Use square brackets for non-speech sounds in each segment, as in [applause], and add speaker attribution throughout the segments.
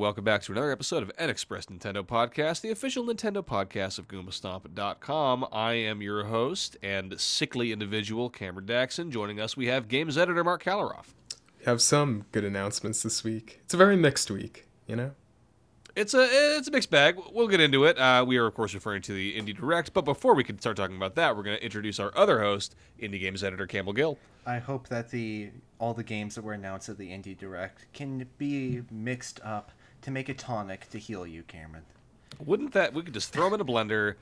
Speaker 1: Hey everyone, and welcome back to another episode of NXpress Nintendo Podcast, the official Nintendo podcast of GoombaStomp.com. I am your host and sickly individual, Cameron Daxon. Joining us, we have games editor Marc Kaliroff.
Speaker 2: We have some good announcements this week. It's a very mixed week, you know?
Speaker 1: It's a it's a mixed bag. We'll get into it. Uh, we are of course referring to the Indie Direct, but before we can start talking about that, we're going to introduce our other host, Indie Games editor Campbell Gill.
Speaker 3: I hope that the all the games that were announced at the Indie Direct can be mixed up to make a tonic to heal you, Cameron.
Speaker 1: Wouldn't that we could just throw them in a blender,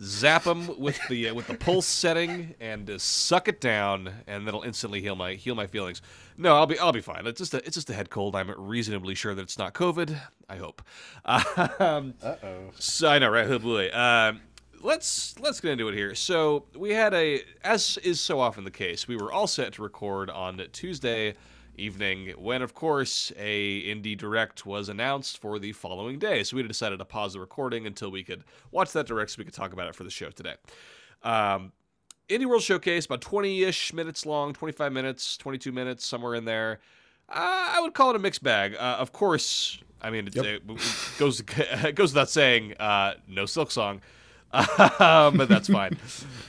Speaker 1: zap them with the uh, with the pulse setting, and just suck it down, and that'll instantly heal my heal my feelings. No, I'll be I'll be fine. It's just a it's just a head cold. I'm reasonably sure that it's not COVID. I hope. [laughs] Um,
Speaker 3: Uh oh.
Speaker 1: so I know, right? Oh boy. Um, let's let's get into it here. So we had a, as is so often the case, we were all set to record on Tuesday evening when, of course, a indie direct was announced for the following day. So we decided to pause the recording until we could watch that direct, so we could talk about it for the show today. Um, Indie World Showcase, about 20-ish minutes long, 25 minutes, 22 minutes, somewhere in there. Uh, I would call it a mixed bag. Uh, of course, I mean, it,
Speaker 2: Yep.
Speaker 1: it goes [laughs] it goes without saying, uh, no Silksong, [laughs] um, but that's fine. [laughs]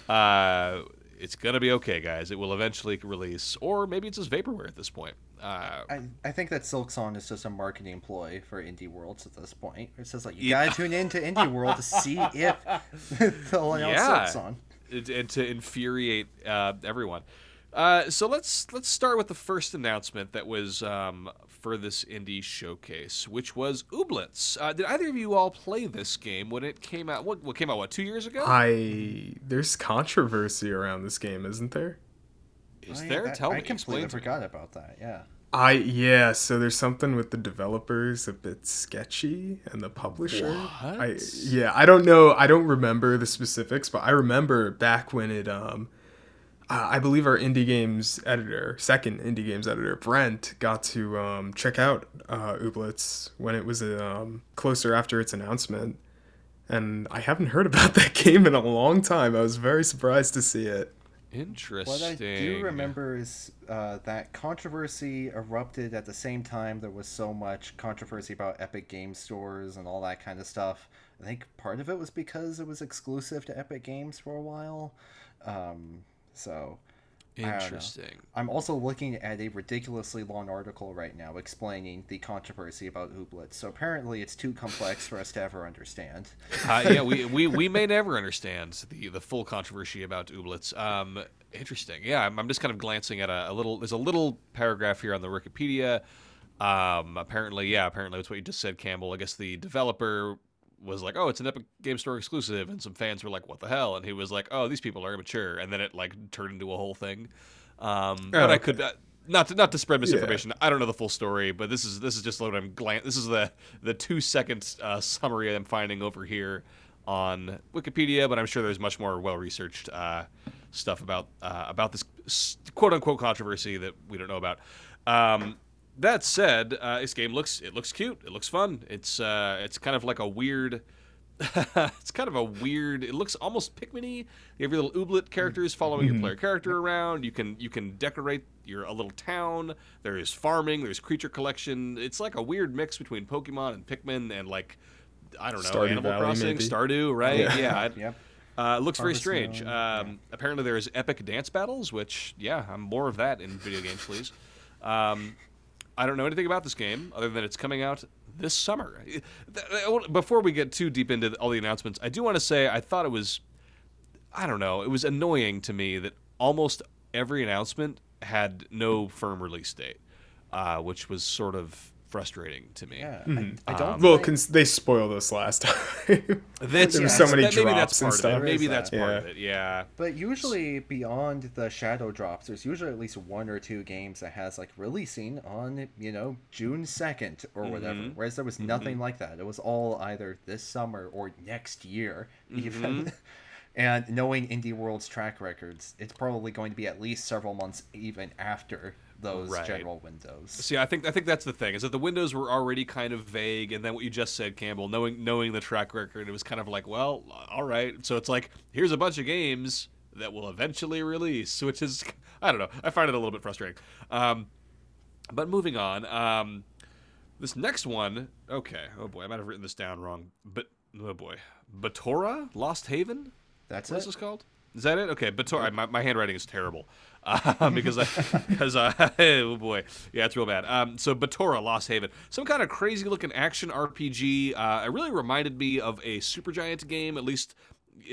Speaker 1: Uh, it's gonna be okay, guys. It will eventually release, or maybe it's just vaporware at this point. Uh,
Speaker 3: I, I think that Silksong is just a marketing ploy for Indie Worlds at this point. It says like you
Speaker 1: Yeah.
Speaker 3: gotta tune in to Indie World to see [laughs] if [laughs] they'll announce
Speaker 1: Yeah.
Speaker 3: Silksong.
Speaker 1: and and to infuriate uh, everyone. Uh, so let's let's start with the first announcement that was um, for this indie showcase, which was Ooblets. Uh, did either of you all play this game when it came out? What, what came out? What two years ago?
Speaker 2: I there's controversy around this game, isn't there?
Speaker 1: Is
Speaker 3: Oh, yeah,
Speaker 1: there?
Speaker 3: that-
Speaker 1: Tell
Speaker 3: I
Speaker 1: me.
Speaker 3: completely
Speaker 1: Explain to me.
Speaker 3: forgot about that. Yeah.
Speaker 2: I yeah, so there's something with the developers a bit sketchy and the publisher.
Speaker 1: What?
Speaker 2: I yeah, I don't know, I don't remember the specifics, but I remember back when it um uh, I believe our indie games editor, second indie games editor, Brent, got to um, check out uh, Ooblets when it was um, closer after its announcement. And I haven't heard about [laughs] that game in a long time. I was very surprised to see it.
Speaker 1: Interesting.
Speaker 3: What I do remember is uh, that controversy erupted at the same time there was so much controversy about Epic Game Stores and all that kind of stuff. I think part of it was because it was exclusive to Epic Games for a while. Um, so I don't know.
Speaker 1: Interesting.
Speaker 3: I'm also looking at a ridiculously long article right now explaining the controversy about Ooblets. So apparently it's too complex for us to ever understand. [laughs]
Speaker 1: uh, yeah, we, we, we may never understand the, the full controversy about Ooblets. Um, interesting. Yeah, I'm, I'm just kind of glancing at a, a little. There's a little paragraph here on the Wikipedia. Um, apparently, yeah, apparently it's what you just said, Campbell. I guess the developer was like, "Oh, it's an Epic Game Store exclusive," and some fans were like, "What the hell?" And he was like, "Oh, these people are immature," and then it like turned into a whole thing. Um, but I could. Uh, not to not to spread
Speaker 2: Yeah.
Speaker 1: misinformation. I don't know the full story, but this is this is just what I'm glan- This is the the two second uh, summary I'm finding over here on Wikipedia, but I'm sure there's much more well researched uh, stuff about uh, about this quote unquote controversy that we don't know about. Um, that said, uh, this game looks it looks cute. It looks fun. It's uh, it's kind of like a weird. [laughs] it's kind of a weird. It looks almost Pikmin-y. You have your little ooblet characters following your player character around. You can you can decorate your a little town. There is farming. There's creature collection. It's like a weird mix between Pokemon and Pikmin and like I don't know
Speaker 2: Stardew
Speaker 1: Animal
Speaker 2: Valley,
Speaker 1: Crossing,
Speaker 2: maybe.
Speaker 1: Stardew, right? [laughs]
Speaker 2: Yeah.
Speaker 1: Yeah. I-
Speaker 3: Yep.
Speaker 1: uh, it looks very strange.
Speaker 3: Moon,
Speaker 1: Um, Apparently, there's epic dance battles, which, yeah, I'm more of that in video games, please. Um, I don't know anything about this game other than it's coming out this summer. Before we get too deep into all the announcements, I do want to say I thought it was, I don't know, it was annoying to me that almost every announcement had no firm release date, uh, which was sort of frustrating to me.
Speaker 3: Yeah.
Speaker 2: Mhm.
Speaker 3: I, I don't
Speaker 1: Um,
Speaker 2: Well, cons- they spoiled us last [laughs] time.
Speaker 1: That's,
Speaker 2: There were
Speaker 3: yeah,
Speaker 2: so many
Speaker 1: that- maybe
Speaker 2: drops
Speaker 1: that's
Speaker 2: and
Speaker 1: part of
Speaker 2: stuff.
Speaker 1: it. Maybe that's
Speaker 3: is
Speaker 1: part
Speaker 2: that.
Speaker 1: of it. Yeah.
Speaker 3: But usually beyond the shadow drops, there's usually at least one or two games that has like releasing on you know June second or whatever.
Speaker 1: Mhm.
Speaker 3: Whereas there was nothing like that. It was all either this summer or next year even. [laughs] and knowing Indie World's track records, it's probably going to be at least several months even after those
Speaker 1: Right.
Speaker 3: general windows.
Speaker 1: See, I think I think that's the thing is that the windows were already kind of vague, and then what you just said, Campbell, knowing knowing the track record, it was kind of like, well, all right. So it's like here's a bunch of games that will eventually release, which is I don't know. I find it a little bit frustrating. Um, but moving on, um, This next one, okay. Oh boy, I might have written this down wrong. But oh boy, Batora Lost Haven.
Speaker 3: That's
Speaker 1: What
Speaker 3: it.
Speaker 1: is this called? Is that it? Okay, Batora. My, my handwriting is terrible uh, [laughs] because I [laughs] because uh, [laughs] oh boy, yeah, it's real bad. Um, so Batora Lost Haven, some kind of crazy looking action RPG. Uh, it really reminded me of a Supergiant game, at least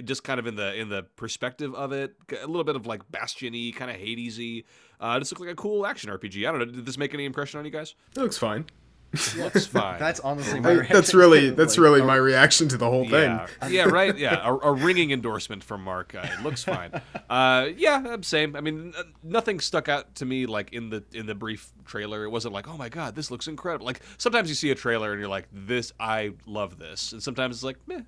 Speaker 1: just kind of in the in the perspective of it, a little bit of like Bastion-y, kind of Hadesy. Uh, just looked like a cool action RPG. I don't know. Did this make any impression on you guys?
Speaker 2: It looks fine.
Speaker 1: Looks [laughs] fine.
Speaker 3: That's honestly my reaction.
Speaker 2: that's really
Speaker 3: to, [laughs]
Speaker 2: that's
Speaker 3: like,
Speaker 2: really
Speaker 3: a-
Speaker 2: my reaction to the whole thing.
Speaker 1: Yeah, yeah, right. Yeah, a, a ringing endorsement from Marc. Uh, it looks fine. [laughs] Uh, yeah, same. I mean, nothing stuck out to me like in the in the brief trailer. It wasn't like, oh my god, this looks incredible. Like sometimes you see a trailer and you're like, this, I love this, and sometimes it's like, meh.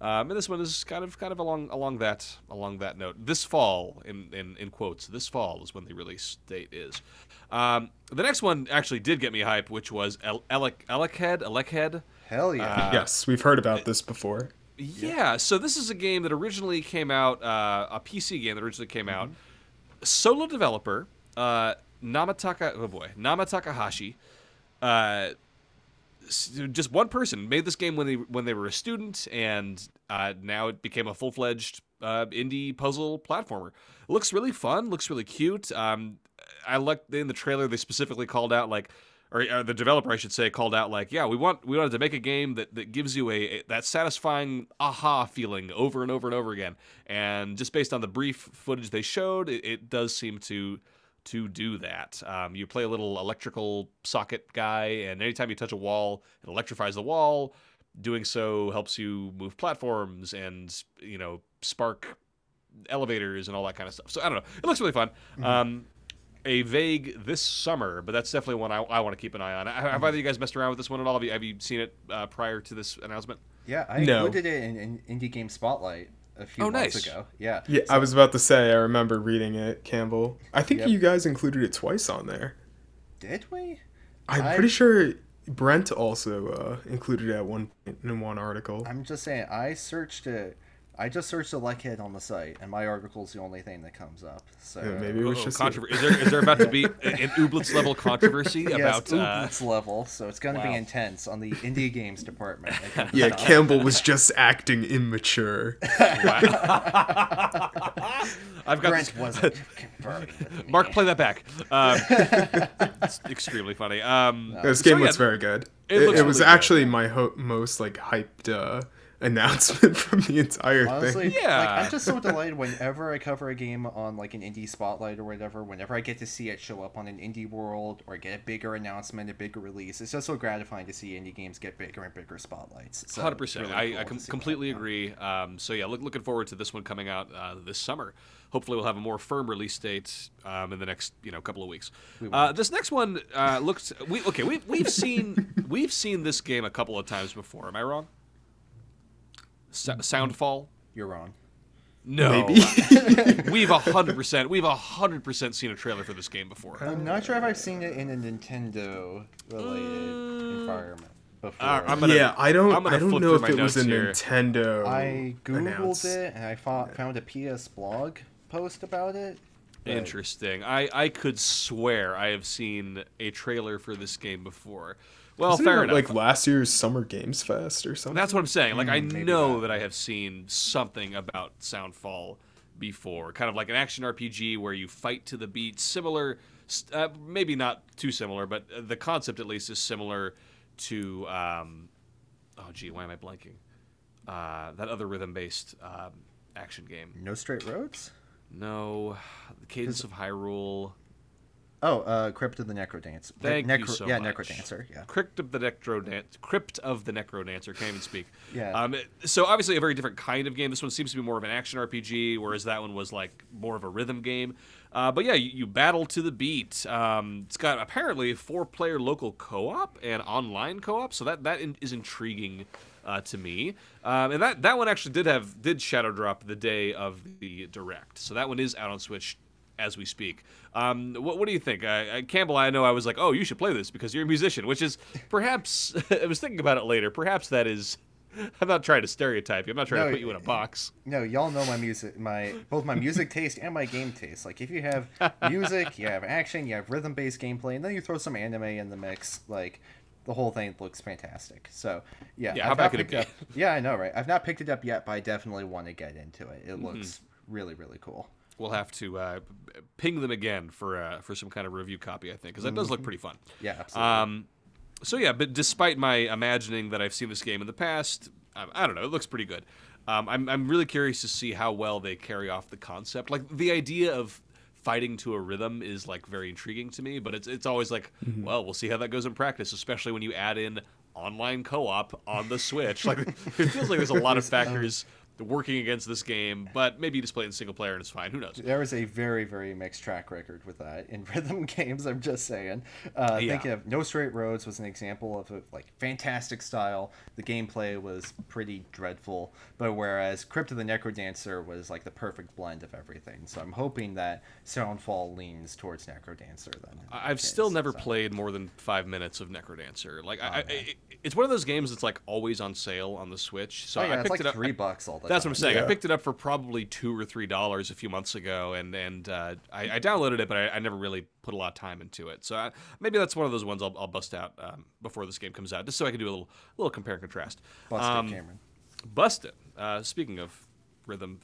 Speaker 1: Um, and this one is kind of kind of along along that along that note. This fall, in, in in quotes, this fall is when the release date is. Um, the next one actually did get me hype, which was El- Elec Elechead Elechead.
Speaker 3: Hell yeah.
Speaker 2: yes, we've heard about this before.
Speaker 1: Yeah, so this is a game that originally came out, uh, a PC game that originally came out. Solo developer, uh, Namataka, oh boy, Nama Takahashi, uh, just one person made this game when they when they were a student, and uh, now it became a full fledged uh, indie puzzle platformer. It looks really fun, looks really cute. Um, I looked in the trailer they specifically called out like. Or, uh the developer, I should say, called out like, yeah, we want we wanted to make a game that, that gives you a, a that satisfying aha feeling over and over and over again. And just based on the brief footage they showed, it, it does seem to to do that. Um, you play a little electrical socket guy, and anytime you touch a wall, it electrifies the wall. Doing so helps you move platforms and you know spark elevators and all that kind of stuff. So I don't know. It looks really fun. Um, a vague this summer, but that's definitely one I, I want to keep an eye on. Have either of you guys messed around with this one at all? Have you, have you seen it uh, prior to this announcement?
Speaker 3: Yeah, I
Speaker 2: No.
Speaker 3: included it in, in Indie Game Spotlight a few
Speaker 1: Oh,
Speaker 3: months
Speaker 1: nice.
Speaker 3: ago. Yeah.
Speaker 2: Yeah, I was about to say I remember reading it, Campbell. I think
Speaker 3: Yep.
Speaker 2: you guys included it twice on there.
Speaker 3: Did we?
Speaker 2: I'm
Speaker 3: I-
Speaker 2: pretty sure Brent also uh, included it at one point in one article.
Speaker 3: I'm just saying, I searched it. I just searched the Leckhead on the site, and my article's the only thing that comes up. So
Speaker 2: Yeah, maybe it was
Speaker 1: Uh-oh,
Speaker 2: just
Speaker 1: controver- is there is there about to be [laughs] an Ooblets level controversy
Speaker 3: yes,
Speaker 1: about? Uh,
Speaker 3: level, so it's going to
Speaker 1: wow.
Speaker 3: be intense on the indie games department. [laughs]
Speaker 2: Yeah,
Speaker 3: stuff. [laughs]
Speaker 2: Campbell was just acting immature.
Speaker 1: I've got
Speaker 3: Brent
Speaker 1: this-
Speaker 3: wasn't conferring.
Speaker 1: Marc, play that back. Um, it's extremely funny. Um,
Speaker 2: This
Speaker 1: so
Speaker 2: game
Speaker 1: yeah,
Speaker 2: very good.
Speaker 1: it
Speaker 2: It,
Speaker 1: looks
Speaker 2: it was
Speaker 1: really good.
Speaker 2: actually my ho- most like hyped uh, announcement [laughs] from the entire
Speaker 3: Honestly,
Speaker 2: thing.
Speaker 1: Yeah.
Speaker 3: like, I'm just so delighted whenever I cover a game on like an indie spotlight or whatever. Whenever I get to see it show up on an indie world or get a bigger announcement, a bigger release, it's just so gratifying to see indie games get bigger and bigger spotlights. So
Speaker 1: Hundred
Speaker 3: it's
Speaker 1: percent.
Speaker 3: really
Speaker 1: I, I com-
Speaker 3: to see that.
Speaker 1: completely agree. Um, so yeah, look, looking forward to this one coming out uh, this summer. Hopefully, we'll have a more firm release date um, in the next you know couple of weeks. Uh, this next one uh, looks. We okay. We we've seen we've seen this game a couple of times before. Am I wrong? S- Soundfall.
Speaker 3: You're wrong.
Speaker 1: No,
Speaker 2: Maybe. [laughs]
Speaker 1: we've a hundred [laughs] percent. We've a hundred percent seen a trailer for this game before.
Speaker 3: I'm not sure if I've seen it in a Nintendo related environment before.
Speaker 1: Uh, I'm gonna-
Speaker 2: yeah, I don't.
Speaker 1: I'm gonna
Speaker 2: I don't
Speaker 1: flip
Speaker 2: know
Speaker 1: through
Speaker 2: if
Speaker 1: my
Speaker 2: it was a
Speaker 1: notes here.
Speaker 2: Nintendo.
Speaker 3: I googled
Speaker 2: announce.
Speaker 3: it and I fo- found a PS blog post about it. but-
Speaker 1: Interesting. I, I could swear I have seen a trailer for this game before. Well,
Speaker 2: Wasn't
Speaker 1: fair
Speaker 2: at,
Speaker 1: enough.
Speaker 2: Like last year's Summer Games Fest or something.
Speaker 1: That's what I'm saying. Like I know
Speaker 3: that.
Speaker 1: that I have seen something about Soundfall before, kind of like an action RPG where you fight to the beat, similar, uh, maybe not too similar, but uh, the concept at least is similar to. Um, oh, gee, why am I blanking? Uh, that other rhythm-based um, action game.
Speaker 3: No Straight Roads?
Speaker 1: No, [sighs] the Cadence of Hyrule.
Speaker 3: Oh, uh, Crypt of the Necrodancer.
Speaker 1: Thank
Speaker 3: Necro-
Speaker 1: you so
Speaker 3: yeah,
Speaker 1: much.
Speaker 3: Necrodancer. Yeah.
Speaker 1: Crypt of the Necrodancer. Crypt of the Necrodancer. Can't even speak.
Speaker 3: Yeah.
Speaker 1: Um, so obviously a very different kind of game. This one seems to be more of an action RPG, whereas that one was like more of a rhythm game. Uh, but yeah, you, you battle to the beat. Um, it's got apparently four-player local co-op and online co-op, so that that in, is intriguing uh, to me. Um, and that that one actually did have did shadow drop the day of the direct, so that one is out on Switch as we speak. Um, what, what do you think, Campbell? I know I was like, oh, you should play this because you're a musician, which is [laughs] perhaps. [laughs] I was thinking about it later. Perhaps that is. [laughs] I'm not trying to stereotype you. I'm not trying
Speaker 3: No,
Speaker 1: to put you in a box.
Speaker 3: No, y'all know my music, my both my music taste and my game taste. Like if you have music, you have action, you have rhythm-based gameplay, and then you throw some anime in the mix. Like the whole thing looks fantastic. So yeah,
Speaker 1: Yeah,
Speaker 3: I've
Speaker 1: how bad could it be?
Speaker 3: yeah, I know, right? I've not picked it up yet, but I definitely want to get into it. It
Speaker 1: Mm-hmm.
Speaker 3: looks really really cool.
Speaker 1: We'll have to uh, ping them again for uh, for some kind of review copy, I think, because that does look pretty fun.
Speaker 3: Yeah, absolutely.
Speaker 1: Um, so yeah, but despite my imagining that I've seen this game in the past, I, I don't know, it looks pretty good. Um, I'm I'm really curious to see how well they carry off the concept. Like the idea of fighting to a rhythm is like very intriguing to me, but it's it's always like, well, we'll see how that goes in practice, especially when you add in online co-op on the Switch. Like [laughs] it feels like there's a lot of factors working against this game, but maybe you just play it in single player and it's fine. Who knows?
Speaker 3: there is a very very mixed track record with that in [laughs] rhythm games i'm just saying uh,
Speaker 1: Yeah.
Speaker 3: thinking of no straight roads was an example of a like fantastic style the gameplay was pretty dreadful but whereas crypt of the necrodancer was like the perfect blend of everything so i'm hoping that soundfall leans towards necrodancer then
Speaker 1: I've still never
Speaker 3: so.
Speaker 1: played more than five minutes of Necrodancer. Like, I, I, it- it's one of those games that's like always on sale on the Switch. So
Speaker 3: oh, yeah,
Speaker 1: I
Speaker 3: it's
Speaker 1: picked
Speaker 3: like
Speaker 1: it up.
Speaker 3: three bucks all the
Speaker 1: That's what I'm saying. I picked it up for probably two or three dollars a few months ago, and and uh, I, I downloaded it, but I, I never really put a lot of time into it. So I, maybe that's one of those ones I'll, I'll bust out um, before this game comes out, just so I can do a little little compare and contrast.
Speaker 3: Bust
Speaker 1: Um,
Speaker 3: it, Cameron.
Speaker 1: Bust it. Uh, speaking of rhythm,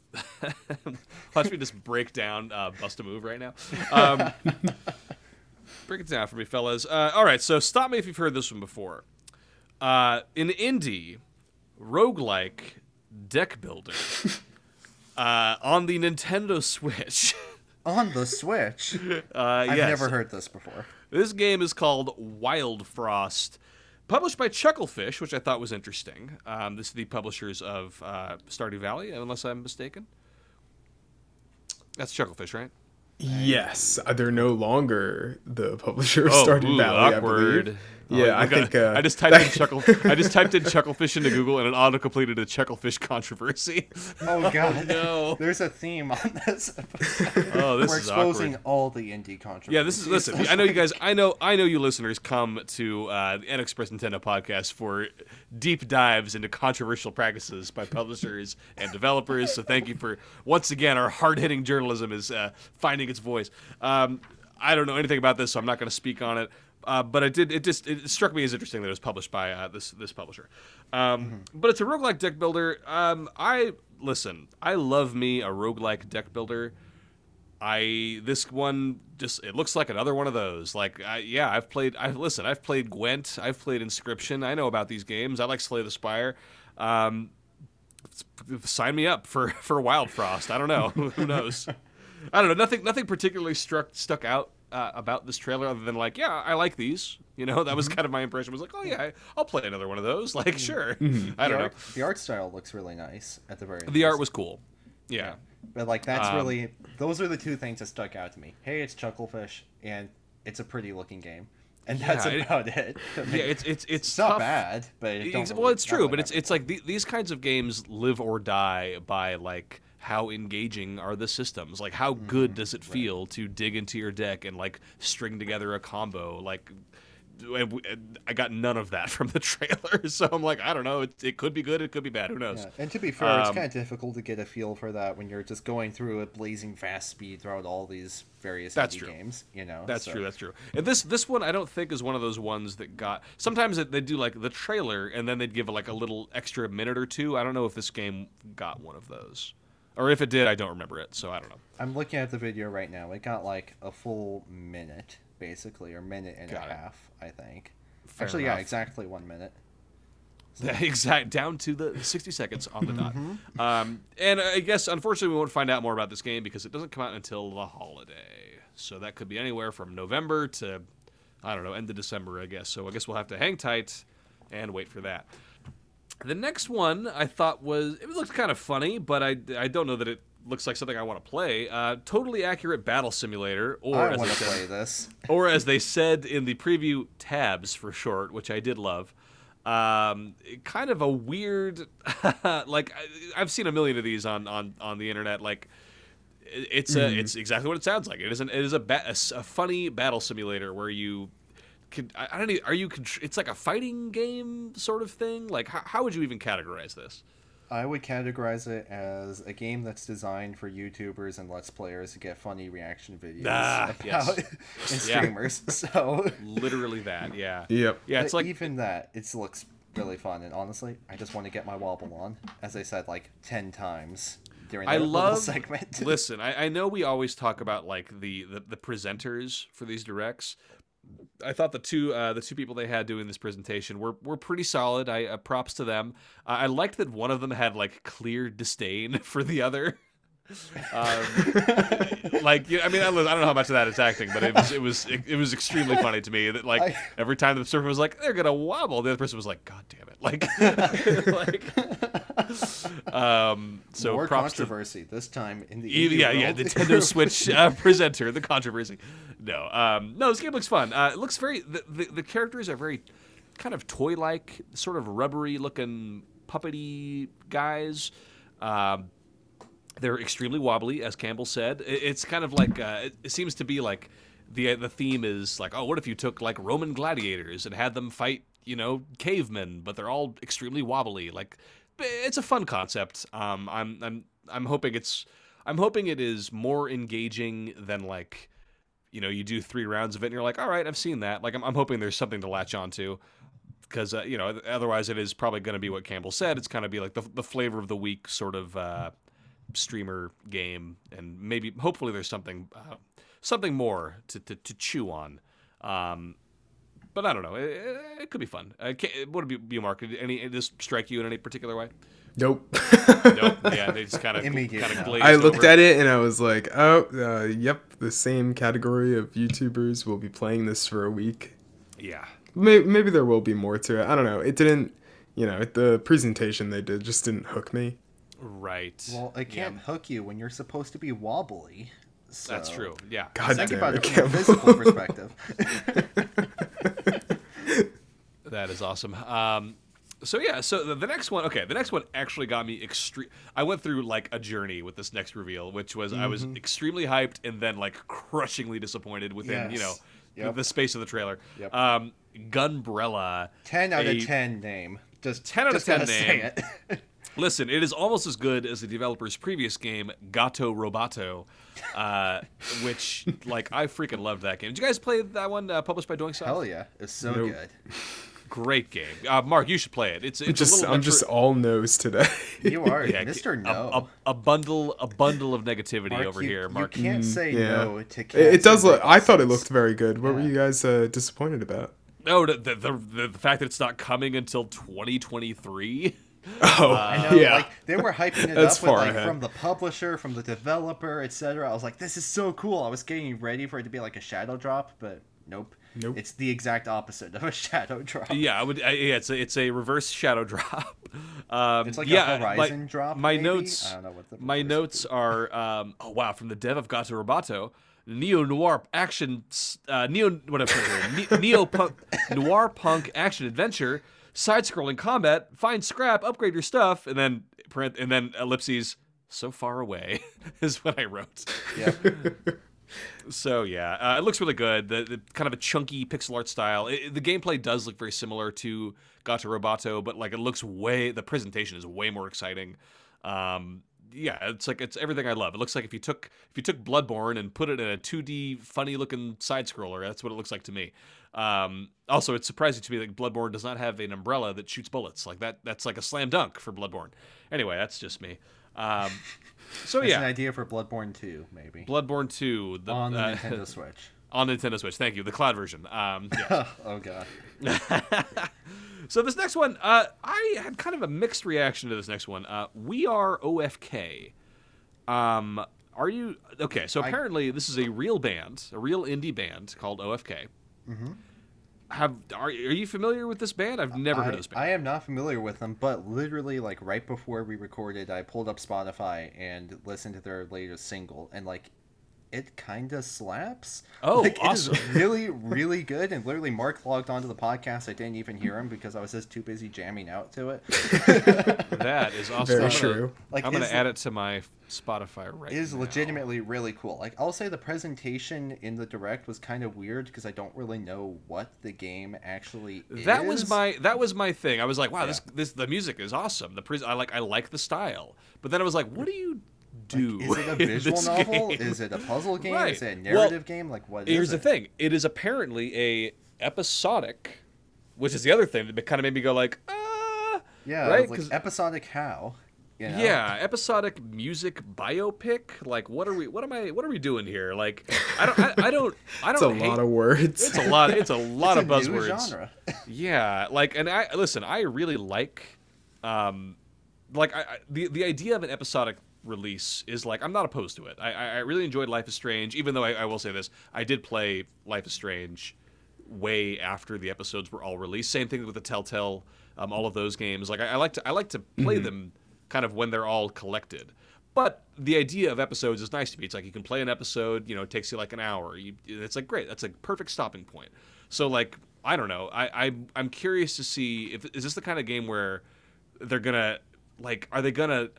Speaker 1: [laughs] watch me just break down uh, bust a move right now. Um, [laughs] break it down for me, fellas. Uh, all right, so stop me if you've heard this one before. Uh, an indie roguelike deck builder uh, on the Nintendo Switch. [laughs]
Speaker 3: On the Switch, [laughs]
Speaker 1: Uh,
Speaker 3: I've
Speaker 1: yes.
Speaker 3: never heard this before.
Speaker 1: This game is called Wildfrost, published by Chucklefish, which I thought was interesting. Um, this is the publishers of uh, Stardew Valley, unless I'm mistaken. That's Chucklefish, right?
Speaker 2: Yes, uh, they're no longer the publisher of
Speaker 1: Oh,
Speaker 2: Stardew
Speaker 1: ooh,
Speaker 2: Valley.
Speaker 1: awkward.
Speaker 2: I believe.
Speaker 1: Oh,
Speaker 2: Yeah, I
Speaker 1: look,
Speaker 2: think. Uh, [laughs]
Speaker 1: I just typed in [laughs] chuckle. I just typed in Chucklefish into Google, and it auto completed a Chucklefish controversy. [laughs]
Speaker 3: Oh god,
Speaker 1: no.
Speaker 3: There's a theme on this.
Speaker 1: Oh, this
Speaker 3: We're
Speaker 1: is
Speaker 3: exposing
Speaker 1: awkward.
Speaker 3: all the indie controversies.
Speaker 1: Yeah, this is listen. I know you guys. I know. I know you listeners come to uh, the NXpress Nintendo podcast for deep dives into controversial practices by publishers and developers. So thank you for once again our hard hitting journalism is uh, finding its voice. Um, I don't know anything about this, so I'm not going to speak on it. Uh, but I did. It just it struck me as interesting that it was published by uh, this this publisher. Um, But it's a roguelike deck builder. Um, I listen. I love me a roguelike deck builder. I this one just it looks like another one of those. Like I, yeah, I've played. I've listen. I've played Gwent. I've played Inscription. I know about these games. I like Slay the Spire. Um, sign me up for [laughs] for Wildfrost. I don't know. [laughs] Who knows? I don't know. Nothing. Nothing particularly struck stuck out uh, about this trailer other than like, yeah, I like these. You know, [laughs] that was kind of my impression. Was like, oh yeah, I, I'll play another one of those. [laughs] Like, sure. [laughs] I don't know.
Speaker 3: art, the art style looks really nice at the very.
Speaker 1: The
Speaker 3: least.
Speaker 1: art was cool. Yeah.
Speaker 3: But like that's
Speaker 1: Um,
Speaker 3: really those are the two things that stuck out to me. Hey, it's Chucklefish, and it's a pretty looking game, and that's
Speaker 1: Yeah, it-
Speaker 3: about it.
Speaker 1: Yeah. It's it's it's,
Speaker 3: it's not bad, but it really-
Speaker 1: well, it's true, but it's it's like the, these kinds of games live or die by like how engaging are the systems? Like how
Speaker 3: Mm-hmm.
Speaker 1: good does it feel to dig into your deck and like string together a combo? Like and w- and I got none of that [laughs] from the trailer, [laughs] so I'm like, I don't know. It, it could be good, it could be bad. Who knows?
Speaker 3: Yeah. And to be fair, it's
Speaker 1: Um,
Speaker 3: kind of difficult to get a feel for that when you're just going through at blazing fast speed throughout all these various
Speaker 1: That's
Speaker 3: indie
Speaker 1: true.
Speaker 3: games. You know,
Speaker 1: That's
Speaker 3: so-
Speaker 1: true. That's true. And this this one I don't think is one of those ones that got. Sometimes it, they do like the trailer and then they'd give like a little extra minute or two. I don't know if this game got one of those, or if it did, I don't remember it. So I don't know.
Speaker 3: I'm looking at the video right now. It got like a full minute, basically, or minute and
Speaker 1: Got
Speaker 3: a
Speaker 1: it.
Speaker 3: half, I think.
Speaker 1: Fair
Speaker 3: Actually, yeah, exactly one minute. [laughs]
Speaker 1: exact down to the 60 seconds on the dot.
Speaker 3: Mm-hmm.
Speaker 1: Um, and I guess unfortunately we won't find out more about this game because it doesn't come out until the holiday. So that could be anywhere from November to I don't know end of December, I guess. So I guess we'll have to hang tight and wait for that. The next one I thought was it looked kind of funny, but I, I don't know that it looks like something I want to play. Uh, totally accurate battle simulator, or
Speaker 3: I
Speaker 1: as
Speaker 3: want
Speaker 1: they
Speaker 3: to
Speaker 1: said,
Speaker 3: play this. [laughs]
Speaker 1: or as they said in the preview, tabs for short, which I did love. Um, kind of a weird, [laughs] like I, I've seen a million of these on on on the internet. Like it- it's a, it's exactly what it sounds like. It is an it is a, ba- a a funny battle simulator where you. Can, I, I don't. Even, are you? contr- It's like a fighting game sort of thing. Like how, how would you even categorize this?
Speaker 3: I would categorize it as a game that's designed for YouTubers and Let's Players to get funny reaction videos
Speaker 1: Ah,
Speaker 3: about
Speaker 1: yes. [laughs]
Speaker 3: and
Speaker 1: Yeah.
Speaker 3: streamers. [laughs] So
Speaker 1: Literally that. Yeah.
Speaker 2: Yep.
Speaker 1: Yeah, it's
Speaker 3: but
Speaker 1: like
Speaker 3: even that, it looks really fun. And honestly, I just want to get my wobble on, as I said like ten times during that
Speaker 1: I love. [laughs]
Speaker 3: segment.
Speaker 1: listen, I, I know we always talk about like the, the the presenters for these directs. I thought the two uh, the two people they had doing this presentation were were pretty solid. I uh, props to them. Uh, I liked that one of them had like clear disdain [laughs] for the other. Um, like yeah, I mean I, don't know how much of that is acting, but it was it was it, it was extremely funny to me that like
Speaker 3: I-
Speaker 1: every time the surfer was like they're gonna wobble, the other person was like God damn it, like [laughs] like um so
Speaker 3: More
Speaker 1: props to
Speaker 3: controversy this time in the
Speaker 1: yeah, yeah. Nintendo [laughs] Switch uh, presenter, the controversy. No, um, no, this game looks fun. Uh, it looks very. The, the, the characters are very kind of toy-like, sort of rubbery-looking, puppety guys. Um, they're extremely wobbly, as Campbell said. It's kind of like uh, it, seems to be like the the theme is like, oh, what if you took like Roman gladiators and had them fight, you know, cavemen, but they're all extremely wobbly. Like, it's a fun concept. Um, I'm I'm I'm hoping it's I'm hoping it is more engaging than like, you know, you do three rounds of it and you're like, all right, I've seen that. Like, I'm I'm hoping there's something to latch onto because uh, you know otherwise it is probably going to be what Campbell said. It's kind of be like the the flavor of the week sort of uh, streamer game, and maybe hopefully there's something uh, something more to, to, to chew on. Um, but I don't know. It, it could be fun. Uh, ca- would it be, be marketed? Any did this strike you in any particular way?
Speaker 2: Nope.
Speaker 1: Nope. [laughs] yeah, they just kind of kind of glazed
Speaker 2: I looked
Speaker 1: over.
Speaker 2: at it and I was like, oh, uh, yep, the same category of YouTubers will be playing this for a week.
Speaker 1: Yeah.
Speaker 2: Maybe, maybe there will be more to it. I don't know. It didn't, you know, the presentation they did just didn't hook me.
Speaker 1: Right.
Speaker 3: Well, it can't hook you when you're supposed to be wobbly. So.
Speaker 1: That's true. Yeah.
Speaker 2: God
Speaker 3: Think about
Speaker 2: it,
Speaker 3: it from a physical [laughs] perspective. [laughs]
Speaker 1: That is awesome. Um, so yeah, so the, the next one, okay, the next one actually got me extreme. I went through like a journey with this next reveal, which was I was extremely hyped and then like crushingly disappointed within you know
Speaker 3: Yes.
Speaker 1: the, the space of the trailer.
Speaker 3: Yep.
Speaker 1: Um, Gunbrella.
Speaker 3: 10 out
Speaker 1: a-
Speaker 3: of 10 name. Just
Speaker 1: 10 out of 10
Speaker 3: gotta say
Speaker 1: name. [laughs]
Speaker 3: it.
Speaker 1: Listen, it is almost as good as the developer's previous game, Gato Roboto, uh, [laughs] which like I freaking loved that game. Did you guys play that one uh, published by Doinksoft?
Speaker 3: Hell yeah. It's so
Speaker 2: Nope.
Speaker 3: good.
Speaker 1: Great game. Uh, Marc, you should play it. It's, it's a
Speaker 2: Just,
Speaker 1: little
Speaker 2: I'm just all nose today. [laughs]
Speaker 3: You are
Speaker 1: Yeah,
Speaker 3: Mr.
Speaker 1: a-
Speaker 3: No.
Speaker 1: A, a bundle, a bundle of negativity
Speaker 3: Marc,
Speaker 1: over
Speaker 3: you,
Speaker 1: here, Marc.
Speaker 3: You can't say
Speaker 2: yeah.
Speaker 3: no to
Speaker 2: it, it does
Speaker 3: cancer
Speaker 2: look. I thought it looked very good. What were you guys uh, disappointed about?
Speaker 1: No, the the, the the the fact that it's not coming until 2023. [laughs]
Speaker 2: Oh,
Speaker 3: I know,
Speaker 2: yeah.
Speaker 3: like they were hyping it [laughs]
Speaker 2: That's
Speaker 3: up with, like
Speaker 2: ahead.
Speaker 3: from the publisher, from the developer, etc. I was like, this is so cool. I was getting ready for it to be like a shadow drop, but nope.
Speaker 2: Nope.
Speaker 3: It's the exact opposite of a [laughs] shadow drop.
Speaker 1: yeah, I would. I, yeah, it's a, it's a reverse shadow [laughs] drop. Um,
Speaker 3: It's like
Speaker 1: yeah,
Speaker 3: a
Speaker 1: my-
Speaker 3: horizon drop.
Speaker 1: My
Speaker 3: maybe?
Speaker 1: notes.
Speaker 3: I don't know what the
Speaker 1: My
Speaker 3: reverse would
Speaker 1: notes are. Um, oh wow, from the dev of Gato Roboto. Neo noir action, uh, neo whatever, ne- neo punk, noir punk action adventure, side scrolling combat, find scrap, upgrade your stuff, and then print, and then ellipses. So far away [laughs] is what I wrote.
Speaker 3: Yeah. [laughs]
Speaker 1: So yeah, uh, it looks really good. The, the kind of a chunky pixel art style. It, the gameplay does look very similar to Gato Roboto, but like it looks way. The presentation is way more exciting. Um, yeah, it's like it's everything I love. It looks like if you took if you took Bloodborne and put it in a 2D funny looking side scroller, that's what it looks like to me. Um, also, it's surprising to me that Bloodborne does not have an umbrella that shoots bullets. Like that, that's like a slam dunk for Bloodborne. Anyway, that's just me. Um, [laughs] so
Speaker 3: It's
Speaker 1: yeah,
Speaker 3: an idea for Bloodborne 2, maybe.
Speaker 1: Bloodborne 2 the,
Speaker 3: on the
Speaker 1: uh,
Speaker 3: Nintendo [laughs] Switch.
Speaker 1: on Nintendo Switch. Thank you, the cloud version. Um, yes. [laughs]
Speaker 3: oh god.
Speaker 1: So this next one, uh, I had kind of a mixed reaction to this next one. Uh, we are OFK. Um, are you okay? So apparently, this is a real band, a real indie band called OFK.
Speaker 3: Mm-hmm.
Speaker 1: Have are, are you familiar with this band? I've never
Speaker 3: I,
Speaker 1: heard of this band.
Speaker 3: I am not familiar with them, but literally, like right before we recorded, I pulled up Spotify and listened to their latest single, and like it kind of slaps.
Speaker 1: Oh,
Speaker 3: like,
Speaker 1: awesome.
Speaker 3: It is [laughs] really, really good. And literally, Marc logged onto the podcast. I didn't even hear him because I was just too busy jamming out to it. [laughs]
Speaker 1: That is awesome.
Speaker 2: Very
Speaker 1: I'm gonna,
Speaker 2: true.
Speaker 3: Like,
Speaker 1: I'm gonna add it to my Spotify right
Speaker 3: It is
Speaker 1: now.
Speaker 3: legitimately really cool. Like I'll say the presentation in the direct was kind of weird because I don't really know what the game actually is.
Speaker 1: That was my that was my thing. I was like, wow,
Speaker 3: Yeah.
Speaker 1: this this the music is awesome. The pres- I like I like the style. But then I was like, what do you do?
Speaker 3: Is it a [laughs] visual novel?
Speaker 1: game?
Speaker 3: Is it a puzzle game?
Speaker 1: Right.
Speaker 3: Is it a
Speaker 1: Well,
Speaker 3: narrative game? Like what is
Speaker 1: Here's the
Speaker 3: it?
Speaker 1: thing. It is apparently a episodic, which is the other thing that kind of made me go like, ah,
Speaker 3: Yeah,
Speaker 1: right?
Speaker 3: it's like
Speaker 1: 'Cause-
Speaker 3: episodic how? You know?
Speaker 1: Yeah, episodic music biopic. Like, what are we? What am I? What are we doing here? Like, I don't. I, I don't. I
Speaker 2: It's a
Speaker 1: don't. hate,
Speaker 2: lot of words.
Speaker 1: It's a lot. It's a [laughs] lot
Speaker 3: It's
Speaker 1: of
Speaker 3: a new
Speaker 1: buzzwords.
Speaker 3: genre. [laughs]
Speaker 1: Yeah, like, and I listen. I really like, um, like I, I, the the idea of an episodic release is like I'm not opposed to it. I I really enjoyed Life is Strange, even though I, I will say this: I did play Life is Strange way after the episodes were all released. Same thing with the Telltale, um, all of those games. Like I, I like to I like to play them kind of when they're all collected. But the idea of episodes is nice to me. It's like you can play an episode, you know, it takes you like an hour. You, it's like great. That's a perfect stopping point. So like I don't know. I, I I'm curious to see if is this the kind of game where they're gonna like are they gonna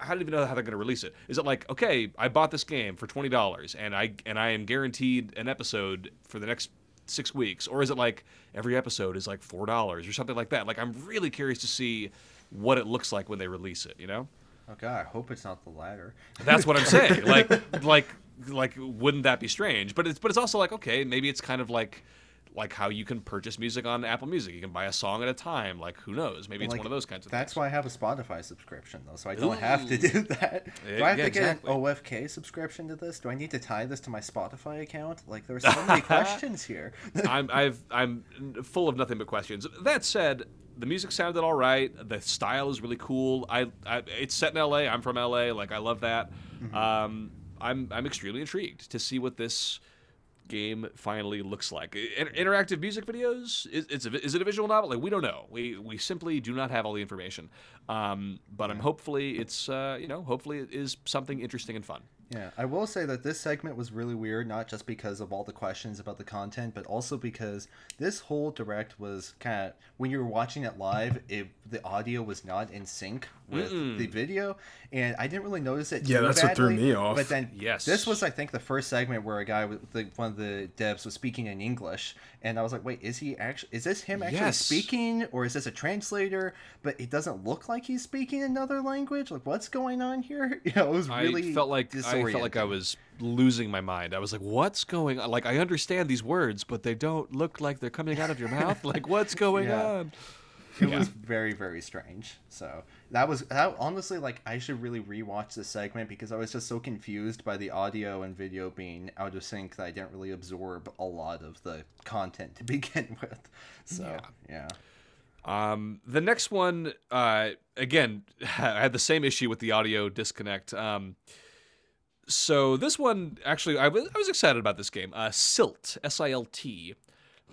Speaker 1: I don't even know how they're going to release it. Is it like, okay, I bought this game for twenty dollars, and I and I am guaranteed an episode for the next six weeks, or is it like every episode is like four dollars or something like that? Like, I'm really curious to see what it looks like when they release it. You know,
Speaker 3: Okay, I hope it's not the latter.
Speaker 1: that's what I'm saying. [laughs] like, like, like, wouldn't that be strange? But it's but it's also like, okay, maybe it's kind of like. Like how you can purchase music on Apple Music, you can buy a song at a time. Like who knows? Maybe it's
Speaker 3: Like,
Speaker 1: one of those kinds of things.
Speaker 3: That's
Speaker 1: things.
Speaker 3: why I have a Spotify subscription though, so I don't have to do [laughs] that. Do I have
Speaker 1: yeah,
Speaker 3: to get
Speaker 1: exactly.
Speaker 3: an OFK subscription to this? Do I need to tie this to my Spotify account? Like there are so many [laughs] questions here. [laughs]
Speaker 1: I'm I've I'm full of nothing but questions. That said, the music sounded all right. The style is really cool. I, I it's set in L.A. I'm from L.A. Like I love that. Um, I'm I'm extremely intrigued to see what this game finally looks like. Inter- interactive music videos is it's a, is it a visual novel? Like we don't know. We we simply do not have all the information. Um, but I'm hopefully it's uh, you know hopefully it is something interesting and fun.
Speaker 3: Yeah, I will say that this segment was really weird, not just because of all the questions about the content, but also because this whole direct was kind of when you were watching it live, it the audio was not in sync with the video, and I didn't really notice it.
Speaker 2: Yeah,
Speaker 3: too
Speaker 2: that's what threw me off.
Speaker 3: But then,
Speaker 1: Yes.
Speaker 3: this was I think the first segment where a guy with the, one of the devs was speaking in English, and I was like, wait, is he actually? Is this him actually
Speaker 1: Yes.
Speaker 3: speaking, or is this a translator? But it doesn't look like he's speaking another language. Like, what's going on here? [laughs] You know, it was really
Speaker 1: I felt like I felt like I was losing my mind. I was like, "What's going on?" Like I understand these words, but they don't look like they're coming out of your mouth. [laughs] Like what's going
Speaker 3: Yeah.
Speaker 1: on? [laughs]
Speaker 3: It
Speaker 1: Yeah.
Speaker 3: was very very strange. So that was that honestly like I should really rewatch this segment because I was just so confused by the audio and video being out of sync that I didn't really absorb a lot of the content to [laughs] begin with. So yeah.
Speaker 1: Um, the next one, uh, again, [laughs] I had the same issue with the audio disconnect. Um, so this one, actually, I was, I was excited about this game. Uh, Silt, S-I-L-T.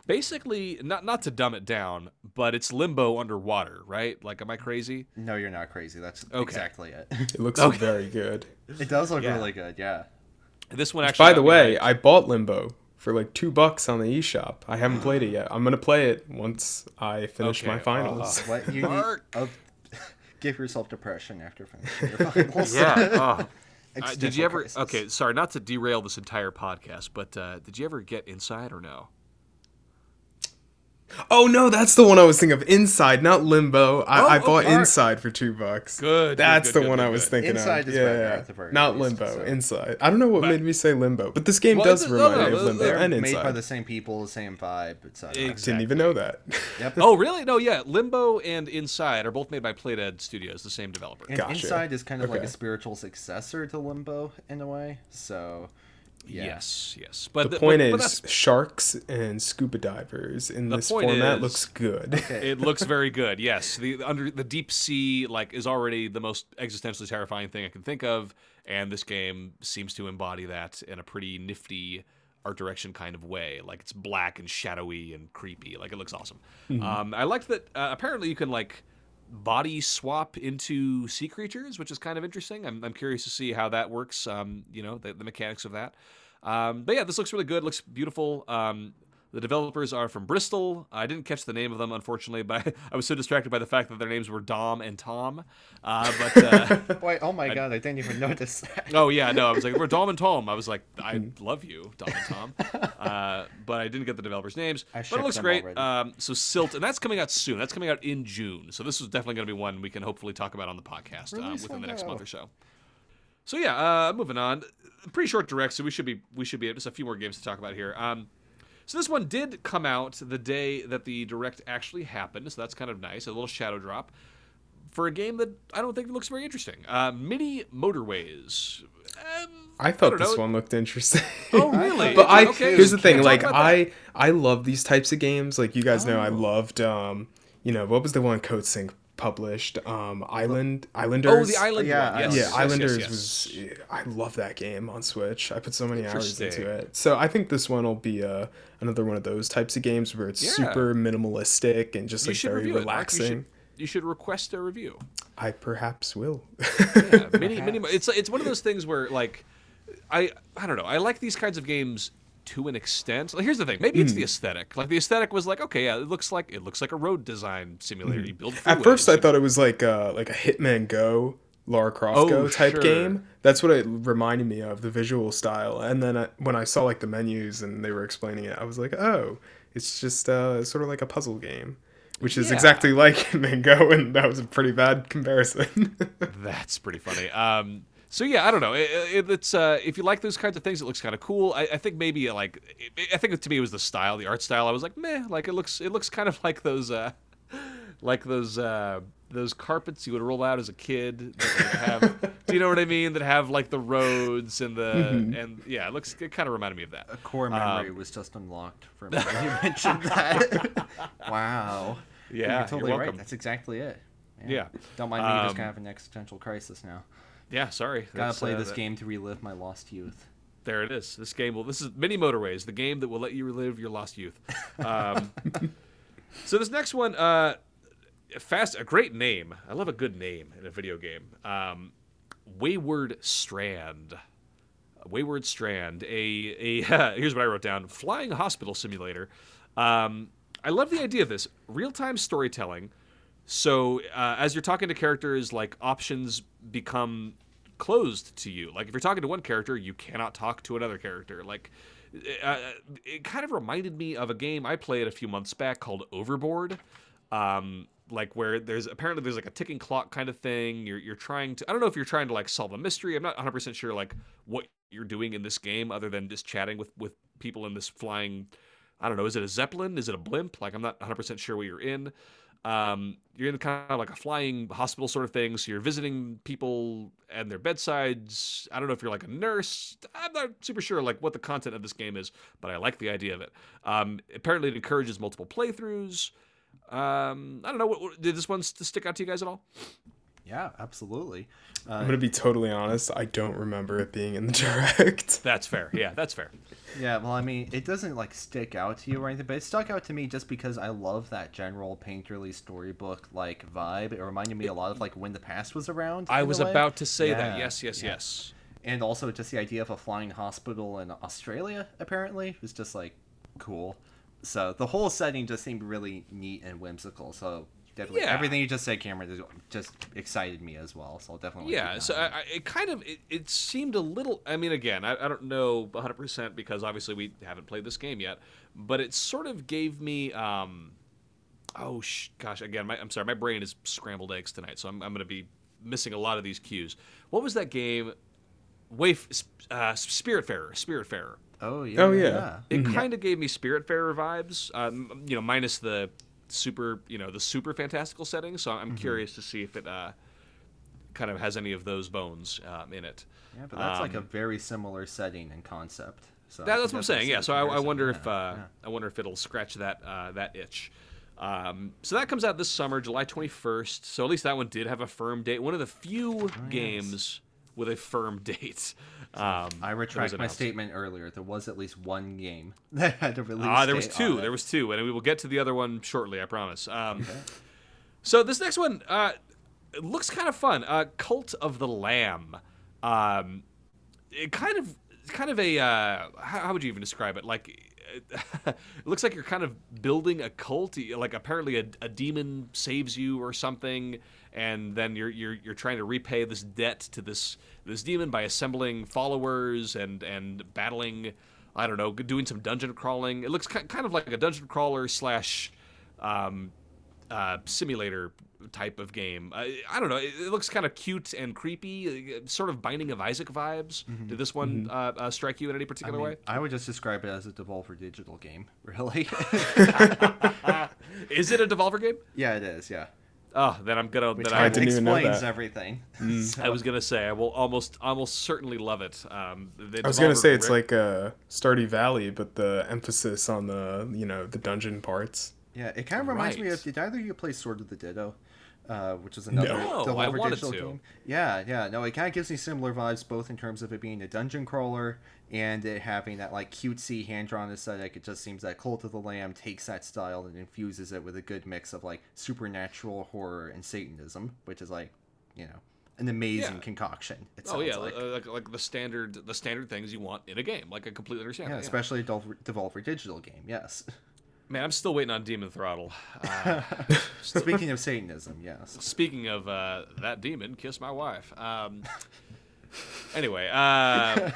Speaker 1: Basically, not not to dumb it down, but it's limbo underwater, right? Like, am I crazy?
Speaker 3: No, you're not crazy. That's
Speaker 1: Okay.
Speaker 3: exactly it.
Speaker 2: It looks
Speaker 1: Okay.
Speaker 2: very good.
Speaker 3: it does look
Speaker 1: Yeah.
Speaker 3: really good. Yeah.
Speaker 1: This one actually.
Speaker 2: By the way,
Speaker 1: hyped.
Speaker 2: I bought Limbo for like two bucks on the eShop. I haven't played it yet. I'm gonna play it once I finish
Speaker 1: Okay,
Speaker 2: my finals.
Speaker 3: What you
Speaker 1: Marc.
Speaker 3: need? Oh, [laughs] give yourself depression after finishing your [laughs] finals.
Speaker 1: yeah. oh. [laughs] Uh, did you ever?
Speaker 3: crisis.
Speaker 1: Okay, sorry, not to derail this entire podcast, but uh, did you ever get inside or no?
Speaker 2: Oh no, that's the one I was thinking of. Inside, not Limbo. I,
Speaker 1: Oh,
Speaker 2: I oh, bought
Speaker 1: okay.
Speaker 2: Inside for two bucks.
Speaker 1: Good,
Speaker 2: That's
Speaker 1: good,
Speaker 2: the
Speaker 1: good,
Speaker 2: one
Speaker 1: good,
Speaker 2: I was
Speaker 1: good.
Speaker 2: thinking
Speaker 3: Inside
Speaker 2: of.
Speaker 3: is
Speaker 2: yeah,
Speaker 3: better
Speaker 2: yeah.
Speaker 3: at the very
Speaker 2: not
Speaker 3: least,
Speaker 2: Limbo.
Speaker 3: so-
Speaker 2: Inside. I don't know what
Speaker 1: But-
Speaker 2: made me say Limbo, but this game
Speaker 1: Well,
Speaker 2: does
Speaker 1: it's- no,
Speaker 2: remind
Speaker 1: no,
Speaker 2: me of Limbo
Speaker 3: They're
Speaker 2: and
Speaker 3: made by the same people, the same vibe, etc.
Speaker 1: Ex-
Speaker 2: Didn't even know that.
Speaker 3: Yep.
Speaker 1: Oh, really? No, yeah. Limbo and Inside are both made by Playdead Studios, the same developer.
Speaker 3: And
Speaker 2: Gotcha.
Speaker 3: Inside is kind of like a spiritual successor to Limbo in a way. So, yeah.
Speaker 1: Yes, yes. But
Speaker 2: The
Speaker 1: th-
Speaker 2: point
Speaker 1: but, but
Speaker 2: is,
Speaker 1: that's-
Speaker 2: sharks and scuba divers in
Speaker 1: The
Speaker 2: this
Speaker 1: point
Speaker 2: format
Speaker 1: is-
Speaker 2: looks good. [laughs]
Speaker 1: it looks very [laughs] good. Yes, the under the deep sea like is already the most existentially terrifying thing I can think of, and this game seems to embody that in a pretty nifty art direction kind of way. Like it's black and shadowy and creepy. Like it looks awesome. Um, I liked that. Uh, apparently, you can like body swap into sea creatures, which is kind of interesting. I'm, I'm curious to see how that works. Um, you know, the, the mechanics of that. Um, but yeah, this looks really good. Looks beautiful. Um, the developers are from Bristol. I didn't catch the name of them, unfortunately, but [laughs] I was so distracted by the fact that their names were Dom and Tom. Uh, but uh, [laughs]
Speaker 3: Wait, oh my god, I didn't even notice that.
Speaker 1: oh yeah, no, I was like, we're Dom and Tom. I was like, I love you, Dom and Tom. [laughs] Uh, but I didn't get the developers' names.
Speaker 3: I
Speaker 1: but it looks great. Um, so Silt, and that's coming out soon. That's coming out in June. So this is definitely going to be one we can hopefully talk about on the podcast uh, within the next month or so. So yeah, uh, moving on. Pretty short direct, so we should be we should be just a few more games to talk about here. Um, so this one did come out the day that the direct actually happened, so that's kind of nice. A little shadow drop for a game that I don't think looks very interesting. Uh, Mini Motorways. Um,
Speaker 2: I thought
Speaker 1: don't
Speaker 2: this
Speaker 1: know.
Speaker 2: one looked interesting.
Speaker 1: Oh really? [laughs]
Speaker 2: but I
Speaker 1: Okay,
Speaker 2: here's the thing, like
Speaker 1: talk that?
Speaker 2: I I love these types of games. Like you guys know, I
Speaker 1: Oh.
Speaker 2: loved um you know what was the one Coatsink published um Island Islanders.
Speaker 1: Oh, the island
Speaker 3: Yeah.
Speaker 1: Yes,
Speaker 2: yeah,
Speaker 1: yes, yes,
Speaker 2: Islanders
Speaker 1: yes.
Speaker 2: was. I love that game on Switch. I put so many hours into it. So I think this one will be uh, another one of those types of games where it's
Speaker 1: Yeah.
Speaker 2: super minimalistic and just
Speaker 1: You
Speaker 2: like very
Speaker 1: review it. You
Speaker 2: relaxing.
Speaker 1: should, you should request a review.
Speaker 2: I perhaps will.
Speaker 1: Yeah, mini, [laughs] mini, it's it's one of those things where like I I don't know. I like these kinds of games to an extent. Like, here's the thing. Maybe it's
Speaker 2: Hmm.
Speaker 1: the aesthetic. Like the aesthetic was like, okay, yeah, it looks like it looks like a road design simulator. You build
Speaker 2: Hmm. At first, I thought it was like uh, like a Hitman Go, Lara Croft
Speaker 1: Oh,
Speaker 2: Go type
Speaker 1: sure.
Speaker 2: game. That's what it reminded me of, the visual style. And then I, when I saw like the menus and they were explaining it, I was like, oh, it's just uh, sort of like a puzzle game, which is
Speaker 1: Yeah.
Speaker 2: exactly [laughs] like Hitman Go, and that was a pretty bad comparison. [laughs]
Speaker 1: That's pretty funny. Um, so yeah, I don't know. It, it, it's uh, if you like those kinds of things, it looks kind of cool. I, I think maybe like it, I think to me it was the style, the art style. I was like, meh. Like it looks it looks kind of [laughs] like those uh, like those uh, those carpets you would roll out as a kid. That have, do you know what I mean? That have like the roads and the
Speaker 2: Mm-hmm.
Speaker 1: and yeah, it looks it kind of reminded me of that.
Speaker 3: A core memory
Speaker 1: Um,
Speaker 3: was just unlocked for me [laughs] when you mentioned that. [laughs] wow.
Speaker 1: Yeah,
Speaker 3: you're totally
Speaker 1: you're
Speaker 3: right. That's exactly it.
Speaker 1: Yeah.
Speaker 3: Don't mind me just
Speaker 1: Um,
Speaker 3: gonna have an existential crisis now.
Speaker 1: Yeah, sorry.
Speaker 3: Gotta play
Speaker 1: uh,
Speaker 3: this
Speaker 1: that-
Speaker 3: game to relive my lost youth.
Speaker 1: There it is. This game will. This is Mini Motorways, the game that will let you relive your lost youth. Um, [laughs] so this next one, uh, fast, a great name. I love a good name in a video game. Um, Wayward Strand. Wayward Strand. A a. [laughs] here's what I wrote down: flying hospital simulator. Um, I love the idea of this real time storytelling. So uh, as you're talking to characters, like options become closed to you. Like if you're talking to one character, you cannot talk to another character. Like uh, it kind of reminded me of a game I played a few months back called Overboard. Um, like where there's apparently there's like a ticking clock kind of thing. You're you're trying to I don't know if you're trying to like solve a mystery. I'm not 100 percent sure like what you're doing in this game other than just chatting with with people in this flying. I don't know. Is it a zeppelin? Is it a blimp? Like I'm not 100 percent sure what you're in. Um, you're in kind of like a flying hospital sort of thing. So you're visiting people and their bedsides. I don't know if you're like a nurse. I'm not super sure like what the content of this game is, but I like the idea of it. Um, apparently, it encourages multiple playthroughs. Um, I don't know. What, what- did this one stick out to you guys at all?
Speaker 3: Yeah, absolutely.
Speaker 2: I'm
Speaker 3: Uh,
Speaker 2: gonna be totally honest. I don't remember it being in the [laughs] direct.
Speaker 1: That's fair. Yeah, that's fair.
Speaker 3: yeah, well, I mean, it doesn't like stick out to you or anything, but it stuck out to me just because I love that general painterly storybook like vibe. It reminded me a lot of like when the past was around.
Speaker 1: I was about to say that. Yes, yes,
Speaker 3: yeah.
Speaker 1: yes.
Speaker 3: and also just the idea of a flying hospital in Australia apparently was just like cool. So the whole setting just seemed really neat and whimsical. So definitely
Speaker 1: Yeah.
Speaker 3: everything you just said, Cameron, just excited me as well. So I'll definitely
Speaker 1: Yeah, so I,
Speaker 3: it.
Speaker 1: I, it kind of it, it seemed a little. I mean, again, I, I don't know 100 percent because obviously we haven't played this game yet, but it sort of gave me. Um, oh sh- gosh, again, my, I'm sorry, my brain is scrambled eggs tonight, so I'm, I'm going to be missing a lot of these cues. What was that game? Wayf, uh, Spiritfarer, Spiritfarer.
Speaker 3: oh yeah,
Speaker 2: Oh, yeah.
Speaker 1: It kind of gave me Spiritfarer vibes, um, you know, minus the super, you know, the super fantastical setting. So I'm curious to see if it uh, kind of has any of those bones um, in it.
Speaker 3: Yeah, but that's like a
Speaker 1: Um,
Speaker 3: very similar setting and concept. So
Speaker 1: That, that's what I'm saying. Yeah. So I, I wonder if uh,
Speaker 3: yeah.
Speaker 1: I wonder if it'll scratch that uh, that itch. Um, so that comes out this summer, July 21st. So at least that one did have a firm date. One of the few
Speaker 3: Oh,
Speaker 1: games with a firm [laughs] date. Um,
Speaker 3: I retract my statement earlier. There was at least one game [laughs] that had a release.
Speaker 1: Ah, there was two. There was two, and we will get to the other one shortly. I promise. Um, So this next one uh, it looks kind of fun. Uh, Cult of the Lamb. Um, it kind of, kind of a. Uh, how, how would you even describe it? Like, [laughs] it looks like you're kind of building a cult. Like apparently a, a demon saves you or something, and then you're you're you're trying to repay this debt to this this demon by assembling followers and and battling. I don't know, doing some dungeon crawling. It looks kind of like a dungeon crawler slash um, uh, simulator type of game. I, I don't know. It, it looks kind of cute and creepy, uh, sort of Binding of Isaac vibes. Did this one uh, uh, strike you in any
Speaker 3: I,
Speaker 1: particular
Speaker 3: mean,
Speaker 1: way?
Speaker 3: I would just describe it as a Devolver Digital game, really. [laughs] [laughs]
Speaker 1: Is it a Devolver game?
Speaker 3: yeah, it is. Yeah,
Speaker 1: Oh, then I'm gonna.
Speaker 3: which
Speaker 1: Then
Speaker 2: I
Speaker 1: I,
Speaker 2: didn't even know
Speaker 3: explains
Speaker 2: that.
Speaker 3: everything. [laughs]
Speaker 1: I was gonna say I will almost almost certainly love it. Um, the
Speaker 2: I was gonna
Speaker 1: Devolver
Speaker 2: say it's
Speaker 1: Rick-
Speaker 2: like uh, Stardew Valley, but the emphasis on the you know the dungeon parts.
Speaker 3: Yeah, it kind of reminds me of. Did either of you play Sword of the Ditto? Uh, which is another
Speaker 1: No,
Speaker 3: Devolver
Speaker 1: I wanted
Speaker 3: digital
Speaker 1: to.
Speaker 3: game. Yeah, yeah. No, it kind of gives me similar vibes, both in terms of it being a dungeon crawler and it having that like cutesy hand-drawn aesthetic. It just seems that Cult of the Lamb takes that style and infuses it with a good mix of like supernatural horror and Satanism, which is like, you know, an amazing
Speaker 1: Yeah.
Speaker 3: concoction.
Speaker 1: Oh yeah,
Speaker 3: like.
Speaker 1: like, like like the standard the standard things you want in a game. Like I completely understand.
Speaker 3: yeah,
Speaker 1: that,
Speaker 3: especially a Devolver, Devolver digital game. Yes.
Speaker 1: Man, I'm still waiting on Demon Throttle. [laughs] Uh,
Speaker 3: Speaking of Satanism, yes.
Speaker 1: speaking of uh, that demon, kiss my wife. Um, [laughs] anyway, uh,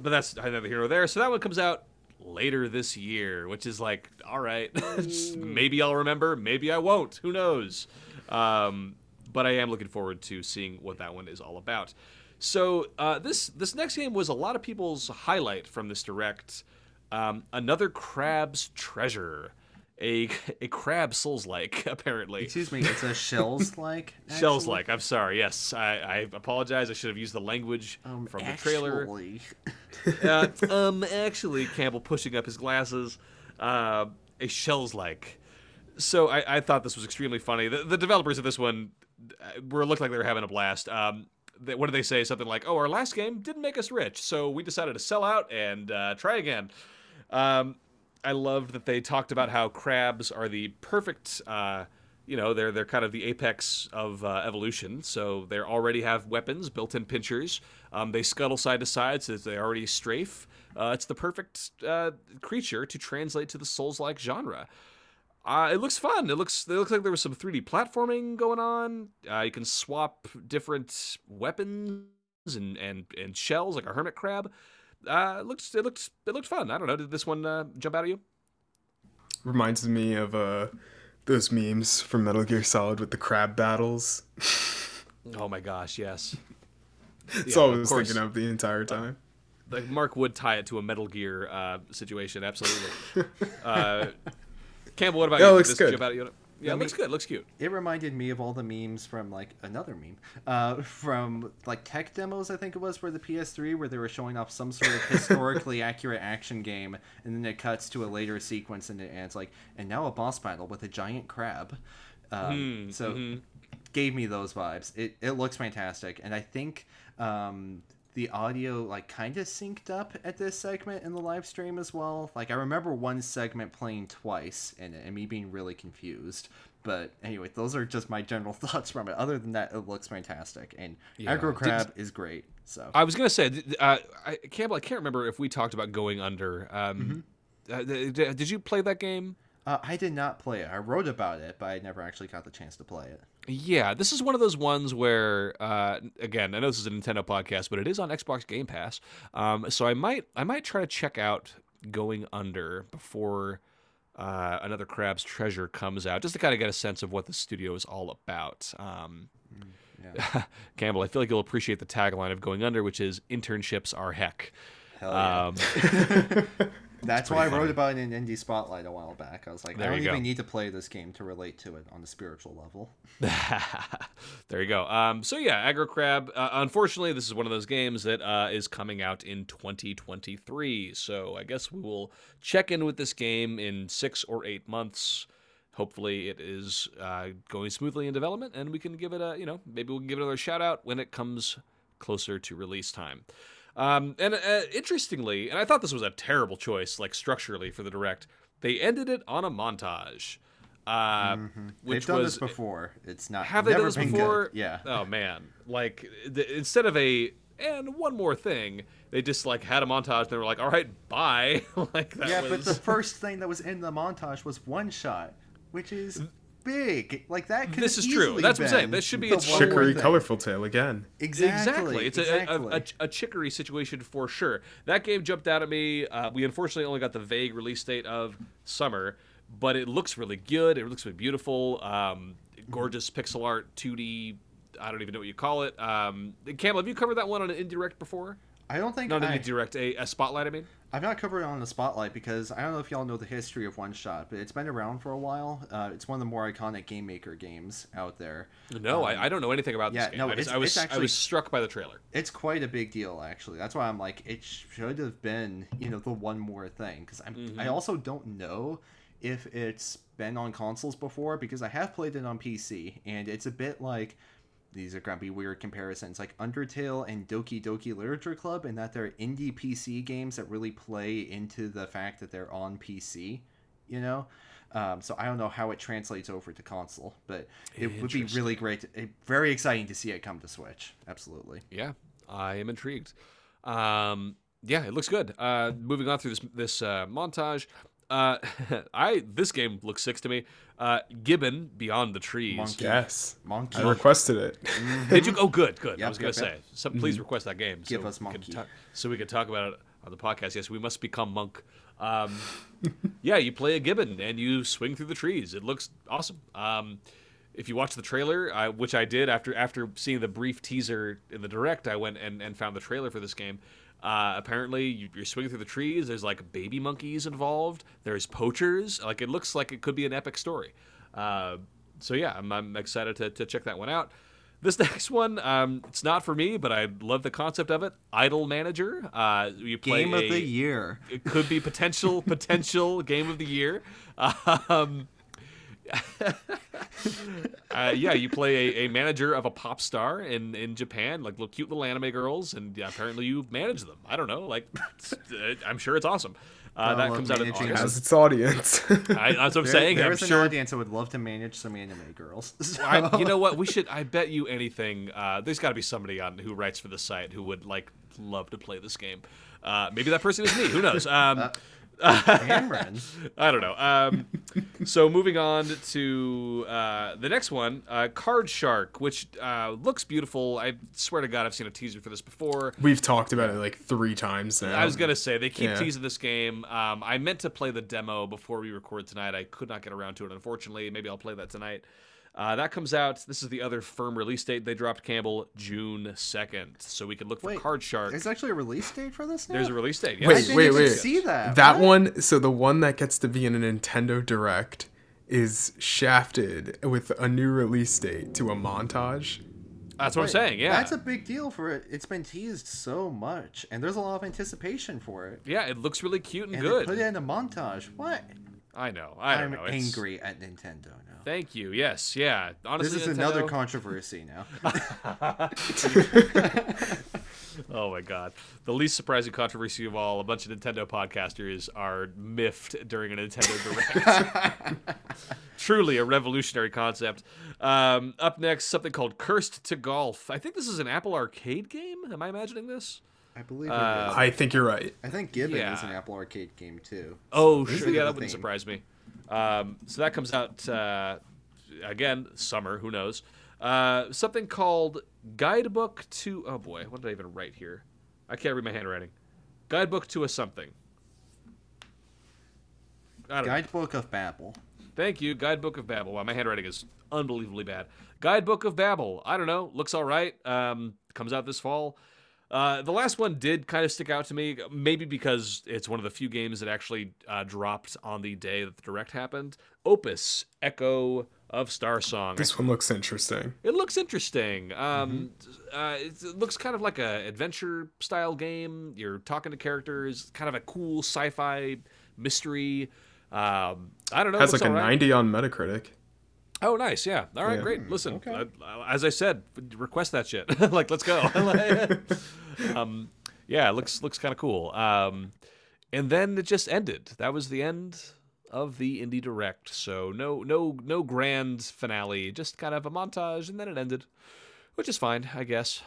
Speaker 1: but that's another hero there. So that one comes out later this year, which is like, all right, [laughs] maybe I'll remember, maybe I won't. Who knows? Um, but I am looking forward to seeing what that one is all about. So uh, this this next game was a lot of people's highlight from this direct. Um, another crab's treasure, a [laughs] a crab souls like [laughs] apparently.
Speaker 3: Excuse me, it's a shells like
Speaker 1: Shells like. I'm sorry. Yes, I, I apologize. I should have used the language
Speaker 3: Um,
Speaker 1: from the trailer.
Speaker 3: actually. [laughs]
Speaker 1: Uh, um, actually, Campbell pushing up his glasses. Uh, a shells like. So I, I thought this was extremely funny. The, the developers of this one uh, were looked like they were having a blast. Um, they, what did they say? Something like, "Oh, our last game didn't make us rich, so we decided to sell out and uh, try again." Um, I loved that they talked about how crabs are the perfect. Uh, you know, they're they're kind of the apex of uh, evolution. So they already have weapons, built-in pinchers. Um, they scuttle side to side, so they already strafe. Uh, it's the perfect uh, creature to translate to the Souls-like genre. Uh, it looks fun. It looks it looks like there was some 3D platforming going on. Uh, you can swap different weapons and, and, and shells like a hermit crab. Uh, it looks it looked it looked fun. I don't know. Did this one uh, jump out at you?
Speaker 2: Reminds me of uh, those memes from Metal Gear Solid with the crab battles. [laughs]
Speaker 1: Oh my gosh, yes.
Speaker 2: That's
Speaker 1: Yeah,
Speaker 2: all I was
Speaker 1: course.
Speaker 2: thinking of the entire time.
Speaker 1: Like Marc would tie it to a Metal Gear uh, situation, absolutely. [laughs] uh, Campbell, what about
Speaker 2: Yeah,
Speaker 1: you?
Speaker 2: Looks
Speaker 1: this
Speaker 2: good.
Speaker 1: Jump out at you? Yeah, it looks good. Looks cute.
Speaker 3: It reminded me of all the memes from like another meme, uh, from like tech demos. I think it was for the PS3, where they were showing off some sort of [laughs] historically accurate action game, and then it cuts to a later sequence, and it adds like, and now a boss battle with a giant crab. Um, so gave me those vibes. It it looks fantastic, and I think um, the audio like kind of synced up at this segment in the live stream as well. Like I remember one segment playing twice it, and me being really confused. But anyway, those are just my general [laughs] thoughts from it. Other than that, it looks fantastic, and
Speaker 1: Yeah.
Speaker 3: Aggro
Speaker 1: Did-
Speaker 3: is great. So
Speaker 1: I was gonna say, uh, I, Campbell. I can't remember if we talked about going under. Um, uh, th- d- did you play that game?
Speaker 3: uh, I did not play it. I wrote about it, but I never actually got the chance to play it.
Speaker 1: Yeah, this is one of those ones where, uh, again, I know this is a Nintendo podcast, but it is on Xbox Game Pass. Um, so I might, I might try to check out Going Under before uh, another Crab's Treasure comes out, just to kind of get a sense of what the studio is all about. Um,
Speaker 3: yeah. [laughs]
Speaker 1: Campbell, I feel like you'll appreciate the tagline of Going Under, which is "Internships are heck."
Speaker 3: Hell yeah.
Speaker 1: Um, [laughs] [laughs]
Speaker 3: That's why I wrote about it in Indie Spotlight a while back. I was like,
Speaker 1: There
Speaker 3: I don't even need to play this game to relate to it on a spiritual level. [laughs]
Speaker 1: there you go. Um, so yeah, Aggro Crab. Uh, unfortunately, this is one of those games that uh, is coming out in 2023. So I guess we will check in with this game in six or eight months. Hopefully, it is uh, going smoothly in development, and we can give it a you know maybe we can give it another shout out when it comes closer to release time. Um, and uh, interestingly, and I thought this was a terrible choice, like structurally for the direct, they ended it on a montage. uh, which
Speaker 3: They've done
Speaker 1: was
Speaker 3: this before. It's not.
Speaker 1: have they
Speaker 3: never
Speaker 1: done this
Speaker 3: been good.
Speaker 1: before?
Speaker 3: Yeah.
Speaker 1: Oh man, like th- instead of a and one more thing, they just like had a montage. and They were like, all right, bye. [laughs] like that
Speaker 3: yeah,
Speaker 1: was.
Speaker 3: but the first thing that was in the montage was one shot, which is big. Like that. Could
Speaker 1: This is true. That's what I'm saying.
Speaker 3: been
Speaker 1: This should be
Speaker 3: the
Speaker 1: its
Speaker 3: one
Speaker 1: own
Speaker 3: more
Speaker 2: Chicory
Speaker 3: thing.
Speaker 2: colorful tale again.
Speaker 3: Exactly.
Speaker 1: Exactly. It's
Speaker 3: exactly.
Speaker 1: A, a, a, a chicory situation for sure. That game jumped out at me. Uh, we unfortunately only got the vague release date of summer, but it looks really good. It looks really beautiful. Um, gorgeous pixel art, 2D. I don't even know what you call it. Um, Campbell, have you covered that one on an indirect before?
Speaker 3: I don't think
Speaker 1: Not an
Speaker 3: I,
Speaker 1: indirect, a, a spotlight. I mean.
Speaker 3: I've not covered it on the spotlight because I don't know if y'all know the history of One Shot, but it's been around for a while. Uh, it's one of the more iconic Game Maker games out there.
Speaker 1: No, I, I don't know anything about
Speaker 3: Um, yeah,
Speaker 1: this game.
Speaker 3: no,
Speaker 1: I,
Speaker 3: it's-
Speaker 1: I was
Speaker 3: it's
Speaker 1: I
Speaker 3: actually-
Speaker 1: was struck by the trailer.
Speaker 3: It's quite a big deal, actually. That's why I'm like, it should have been, you know, the one more thing. Because I'm,
Speaker 1: Mm-hmm.
Speaker 3: I also don't know if it's been on consoles before because I have played it on PC, and it's a bit like these are gonna be weird comparisons, like Undertale and Doki Doki Literature Club, in that they're indie PC games that really play into the fact that they're on PC. You know. Um, so I don't know how it translates over to console, but it would be really great, to, eh, very exciting to see it come to Switch. Absolutely.
Speaker 1: Yeah, I am intrigued. Um, yeah, it looks good. Uh, moving on through this this uh, montage. Uh, [laughs] I this game looks sick to me. Uh, Gibbon Beyond the Trees.
Speaker 3: Monkey.
Speaker 2: Yes.
Speaker 3: Monkey.
Speaker 2: I requested it. [laughs]
Speaker 1: Did you? Oh, good, good. I was gonna
Speaker 3: yep,
Speaker 1: say,
Speaker 3: yep.
Speaker 1: some, please request that game.
Speaker 3: Give
Speaker 1: so
Speaker 3: us
Speaker 1: we could
Speaker 3: Monkey.
Speaker 1: ta- so we could talk about it on the podcast. Yes, we must become monk. Um, [laughs] yeah, you play a gibbon and you swing through the trees. It looks awesome. Um, if you watch the trailer, I, which I did after after seeing the brief teaser in the direct, I went and, and found the trailer for this game. Uh, apparently, you, you're swinging through the trees. There's like baby monkeys involved. There's poachers. Like it looks like it could be an epic story. Uh, so yeah, I'm, I'm excited to, to check that one out. This [laughs] next one, um, it's not for me, but I love the concept of it. Idol Manager. Uh, you play
Speaker 3: Game of
Speaker 1: a-
Speaker 3: the year.
Speaker 1: It could be potential [laughs] potential game of the year. Um, [laughs] uh, yeah, you play a, a manager of a pop star in, in Japan, like little cute little anime girls, and yeah, apparently you manage them. I don't know, like I'm sure it's awesome. Uh, that comes out in August.
Speaker 2: Has its audience. [laughs]
Speaker 1: I, that's what I'm
Speaker 3: There,
Speaker 1: saying. I'm
Speaker 3: an
Speaker 1: sure
Speaker 3: audience that would love to manage some anime girls. [laughs] So-
Speaker 1: I, you know what? We should. I bet you anything. Uh, there's got to be somebody on who writes for the site who would like love to play this game. Uh, maybe that person is me. Who knows? Um,
Speaker 3: Cameron. [laughs]
Speaker 1: I don't know. Um, so moving on to uh, the next one, uh, Card Shark, which uh, looks beautiful. I swear to God, I've seen a teaser for this before.
Speaker 2: We've talked about it like three times now.
Speaker 1: I was gonna say they keep
Speaker 2: Yeah.
Speaker 1: teasing this game. Um, I meant to play the demo before we record tonight. I could not get around to it, unfortunately. Maybe I'll play that tonight. Uh, that comes out. This is the other firm release date they dropped. Campbell June second, so we can look for
Speaker 3: Wait,
Speaker 1: Card Shark.
Speaker 3: There's actually a release date for this now?
Speaker 1: There's a release date.
Speaker 2: Wait,
Speaker 3: I didn't
Speaker 2: wait, wait.
Speaker 3: see that.
Speaker 2: That
Speaker 3: What?
Speaker 2: one, so the one that gets to be in a Nintendo Direct is shafted with a new release date to a montage.
Speaker 1: That's what I'm saying. Yeah,
Speaker 3: That's a big deal for it. It's been teased so much, and there's a lot of anticipation for it.
Speaker 1: yeah. It looks really cute and,
Speaker 3: And
Speaker 1: good.
Speaker 3: they put it in a montage. What?
Speaker 1: I know. I don't
Speaker 3: I'm
Speaker 1: know. It's-
Speaker 3: angry at Nintendo now.
Speaker 1: Thank you. Yes. Yeah. Honestly,
Speaker 3: This is another controversy now. [laughs] [laughs]
Speaker 1: Oh my god. The least surprising controversy of all, a bunch of Nintendo podcasters are miffed during a Nintendo [laughs] Direct. Truly a revolutionary concept. Um, up next, something called Cursed to Golf. I think this is an Apple arcade game. Am I imagining this?
Speaker 3: I believe
Speaker 1: Uh,
Speaker 3: is.
Speaker 2: I think you're right.
Speaker 3: I think Gibbon is an Apple Arcade game too.
Speaker 1: Oh,
Speaker 3: This
Speaker 1: sure. Yeah, that wouldn't
Speaker 3: theme.
Speaker 1: surprise me. Um, so that comes out uh, again summer. Who knows? Uh, something called Guidebook to. Oh boy, what did I even write here? I can't read my handwriting. Guidebook to a something. I don't know.
Speaker 3: Guidebook of Babel.
Speaker 1: Thank you. Guidebook of Babel. Wow, my handwriting is unbelievably bad. Guidebook of Babel. I don't know. Looks all right. Um, comes out this fall. Uh, the last one did kind of stick out to me, maybe because it's one of the few games that actually uh, dropped on the day that the direct happened. Opus Echo of Starsong.
Speaker 2: This one looks interesting.
Speaker 1: It looks interesting. Um, uh, it looks kind of like a adventure style game. You're talking to characters, kind of a cool sci-fi mystery. Um, I don't know.
Speaker 2: It
Speaker 1: Has
Speaker 2: like a
Speaker 1: right.
Speaker 2: 90 on Metacritic.
Speaker 1: Oh, nice. Yeah. All right.
Speaker 2: Yeah.
Speaker 1: Great. Listen, uh, as I said, request that shit. [laughs] like, let's go. [laughs] um, yeah, looks looks kind of cool. Um, and then it just ended. That was the end of the indie direct. So no no no grand finale, just kind of a montage, and then it ended, which is fine, I guess.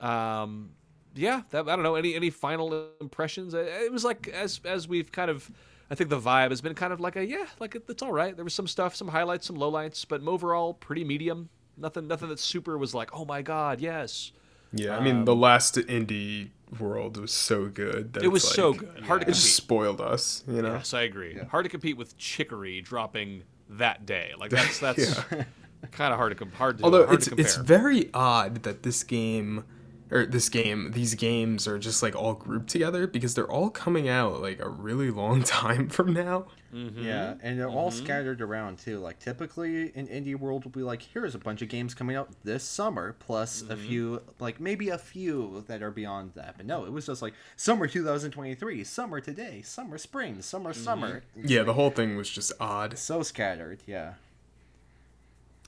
Speaker 1: Um, yeah, that, I don't know. Any any final impressions? It was like as as we've kind of, I think the vibe has been kind of like a yeah, like it, it's all right. There was some stuff, some highlights, some lowlights, but overall pretty medium. Nothing nothing that super was like oh my god yes.
Speaker 2: Yeah, I mean, the last indie world was so good. That
Speaker 1: Um, It was
Speaker 2: it's
Speaker 1: so
Speaker 2: like-
Speaker 1: good, hard to
Speaker 2: It just spoiled us, you know.
Speaker 1: Yes, I agree. Hard to compete with Chicory dropping that day. Like [laughs] that's that's kind of hard to com- hard to
Speaker 2: Although
Speaker 1: hard
Speaker 2: it's
Speaker 1: to compare.
Speaker 2: it's very odd that this game or this game these games are just like all grouped together because they're all coming out like a really [laughs] long time from now. Mm-hmm.
Speaker 3: Yeah, and they're all mm-hmm. scattered around too. Like typically in indie world will be like, here's a bunch of games coming out this summer, plus a mm-hmm. few, like maybe a few that are beyond that. But no, it was just like summer 2023, summer today, summer spring, summer summer.
Speaker 2: Yeah,
Speaker 3: like
Speaker 2: the whole thing was just odd.
Speaker 3: so scattered. Yeah.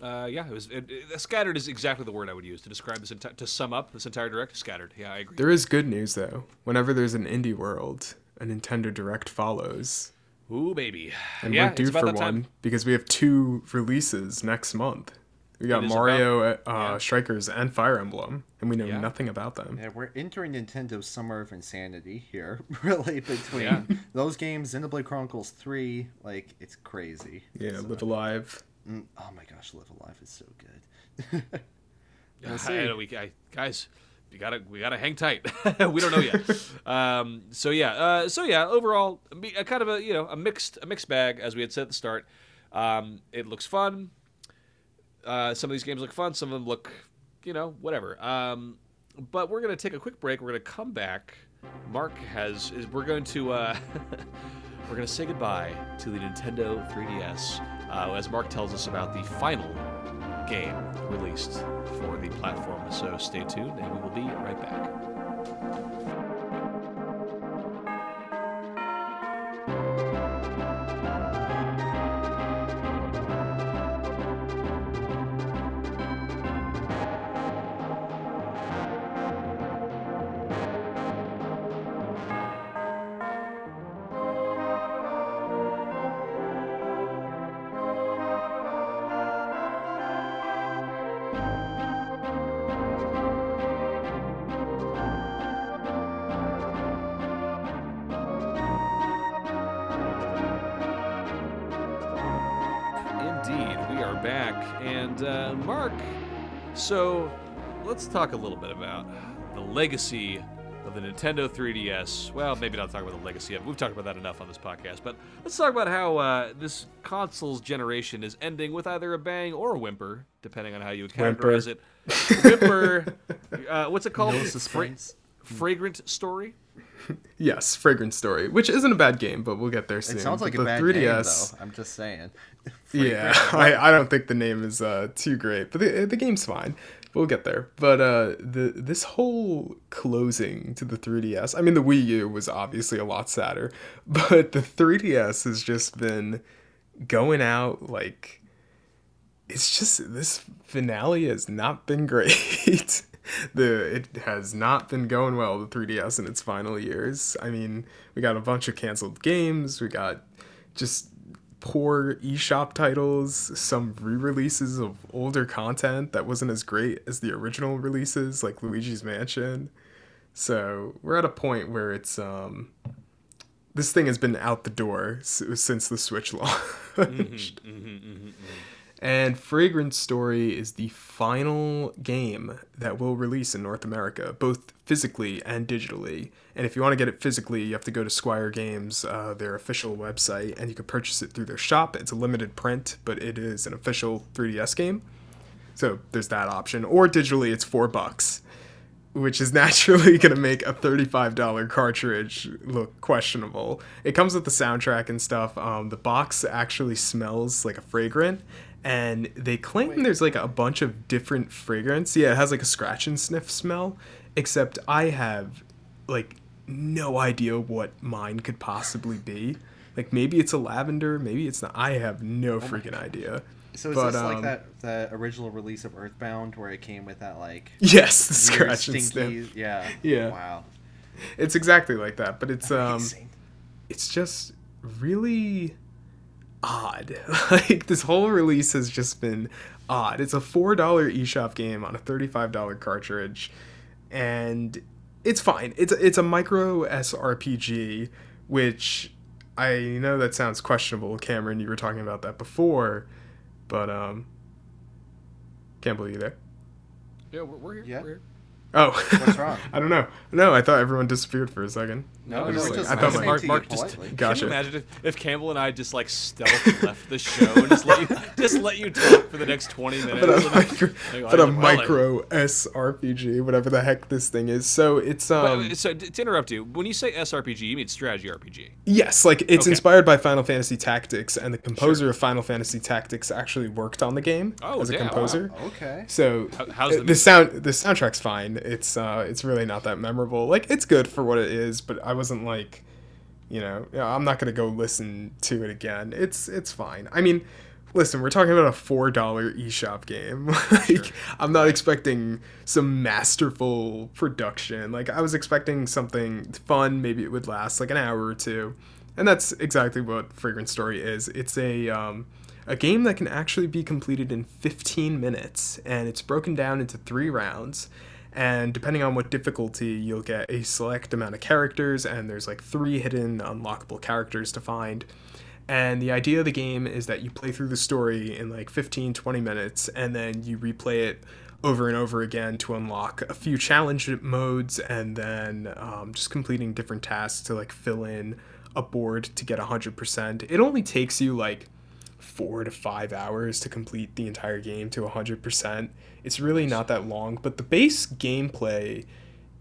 Speaker 1: Uh, yeah, it was it, it- scattered is exactly the word I would use to describe this enti- to sum up this entire direct. Scattered. Yeah, I agree.
Speaker 2: There is good news though. Whenever there's an indie world, a Nintendo Direct follows.
Speaker 1: Ooh baby.
Speaker 2: And
Speaker 1: yeah,
Speaker 2: we're due
Speaker 1: it's about
Speaker 2: for
Speaker 1: that time.
Speaker 2: one because we have two releases next month. We got
Speaker 1: It is
Speaker 2: Mario, uh,
Speaker 1: yeah.
Speaker 2: Strikers, and Fire Emblem, and we know
Speaker 1: Yeah.
Speaker 2: nothing about them.
Speaker 3: Yeah, we're entering Nintendo's summer of insanity here, [laughs] really, between
Speaker 1: Yeah.
Speaker 3: those games, Xenoblade Chronicles 3, like, it's crazy.
Speaker 2: Yeah,
Speaker 3: So-
Speaker 2: Live A Live.
Speaker 3: Mm, oh my gosh, Live A Live is so good.
Speaker 1: Yeah, [laughs]
Speaker 3: We'll
Speaker 1: I we, I, guys, we gotta we gotta hang tight. [laughs] we don't know yet. [laughs] um, so yeah, uh, so yeah. Overall, a a kind of a you know a mixed a mixed bag as we had said at the start. Um, it looks fun. Uh, some of these games look fun. Some of them look, you know, whatever. Um, but we're gonna take a quick break. We're gonna come back. Marc has is we're going to uh, we're gonna say goodbye to the Nintendo 3DS uh, as Marc tells us about the final game released for the platform. So stay tuned, and we will be right back. So let's talk a little bit about the legacy of the Nintendo 3DS. Well, maybe not talk about the legacy of it. We've talked about that enough on this podcast. But let's talk about how uh, this console's generation is ending with either a bang or a whimper, depending on how you would
Speaker 2: Whimper.
Speaker 1: it. Whimper. [laughs] uh, what's it called?
Speaker 3: No
Speaker 1: Fra- fragrant story. [laughs]
Speaker 2: Yes, Fragrant Story, which isn't a bad game, but we'll get there soon.
Speaker 3: It sounds like
Speaker 2: But
Speaker 3: a bad
Speaker 2: 3DS,
Speaker 3: name, though. I'm just saying. [laughs]
Speaker 2: Yeah, [laughs] I, I don't think the name is uh, too great, but the, the game's fine. We'll get there. But uh, the this whole closing to the 3DS, I mean, the Wii U was obviously a lot sadder, but the 3DS has just been going out like it's just this finale has not been great. [laughs] the it has not been going well the 3DS in its final years. I mean, we got a bunch of canceled games, we got just poor eShop titles, some re-releases of older content that wasn't as great as the original releases like Luigi's Mansion. So, we're at a point where it's um this thing has been out the door since the Switch [laughs] launched. Mm-hmm, mm-hmm, mm-hmm, And Fragrant Story is the final game that will release in North America, both physically and digitally. And if you want to get it physically, you have to go to Squire Games, uh, their official website, and you can purchase it through their shop. It's a limited print, but it is an official 3DS game. So there's that option. Or digitally, it's four bucks, which is [laughs] naturally going to make a $35 cartridge look questionable. It comes with the soundtrack and stuff. Um, the box actually smells like a fragrant. And they claim there's like a bunch of different fragrance. Yeah, it has like a scratch and sniff smell. Except I have like no idea what mine could possibly be. Like maybe it's a lavender, maybe it's not. I have no freaking idea.
Speaker 3: So is
Speaker 2: But,
Speaker 3: this like
Speaker 2: um,
Speaker 3: that the original release of Earthbound where it came with that like
Speaker 2: Yes, the scratch and sniff.
Speaker 3: Yeah.
Speaker 2: Yeah.
Speaker 3: Wow.
Speaker 2: It's exactly like that, but it's um it's just really odd. [laughs] like this whole release has just been odd. It's a $4 eShop game on a $35 cartridge and it's fine. It's it's a micro SRPG which I know that sounds questionable, Cameron, you were talking about that before, but um can't believe you there.
Speaker 1: Yeah, we're, we're here.
Speaker 3: Yeah.
Speaker 1: We're here.
Speaker 2: Oh,
Speaker 3: What's wrong? [laughs]
Speaker 2: I don't know. No, I thought everyone disappeared for a second.
Speaker 3: No,
Speaker 2: I
Speaker 3: no,
Speaker 2: was
Speaker 3: just
Speaker 2: I thought
Speaker 3: listening
Speaker 2: my-
Speaker 3: to
Speaker 1: Marc just
Speaker 3: politely.
Speaker 1: Can
Speaker 2: Gotcha.
Speaker 1: you imagine if, if Campbell and I just like stealth left the show and just let you [laughs] just let you talk for the next twenty minutes?
Speaker 2: but a micro,
Speaker 1: Like,
Speaker 2: but a
Speaker 1: well,
Speaker 2: micro SRPG, whatever the heck this thing is. So it's um
Speaker 1: But, so to interrupt you, when you say SRPG, you mean strategy RPG.
Speaker 2: yes, like it's
Speaker 1: Okay.
Speaker 2: inspired by Final Fantasy Tactics, and the composer of Final Fantasy Tactics actually worked on the game
Speaker 1: Oh,
Speaker 2: as a
Speaker 1: damn.
Speaker 2: composer.
Speaker 3: Okay.
Speaker 2: So
Speaker 1: How- how's
Speaker 2: uh,
Speaker 1: the
Speaker 2: the sound the soundtrack's fine. It's uh it's really not that memorable. Like it's good for what it is, but I wasn't like, you know, I'm not gonna go listen to it again. It's it's fine. I mean, listen, we're talking about a four dollar eShop game. [laughs] like I'm not expecting some masterful production. Like I was expecting something fun. Maybe it would last like an hour or two, and that's exactly what Fragrant Story is. It's a um, a game that can actually be completed in 15 minutes, and it's broken down into three rounds. And depending on what difficulty, you'll get a select amount of characters, and there's like three hidden unlockable characters to find. And the idea of the game is that you play through the story in like 15, 20 minutes, and then you replay it over and over again to unlock a few challenge modes, and then um, just completing different tasks to like fill in a board to get 100%. It only takes you like four to five hours to complete the entire game to 100%. It's really not that long, but the base gameplay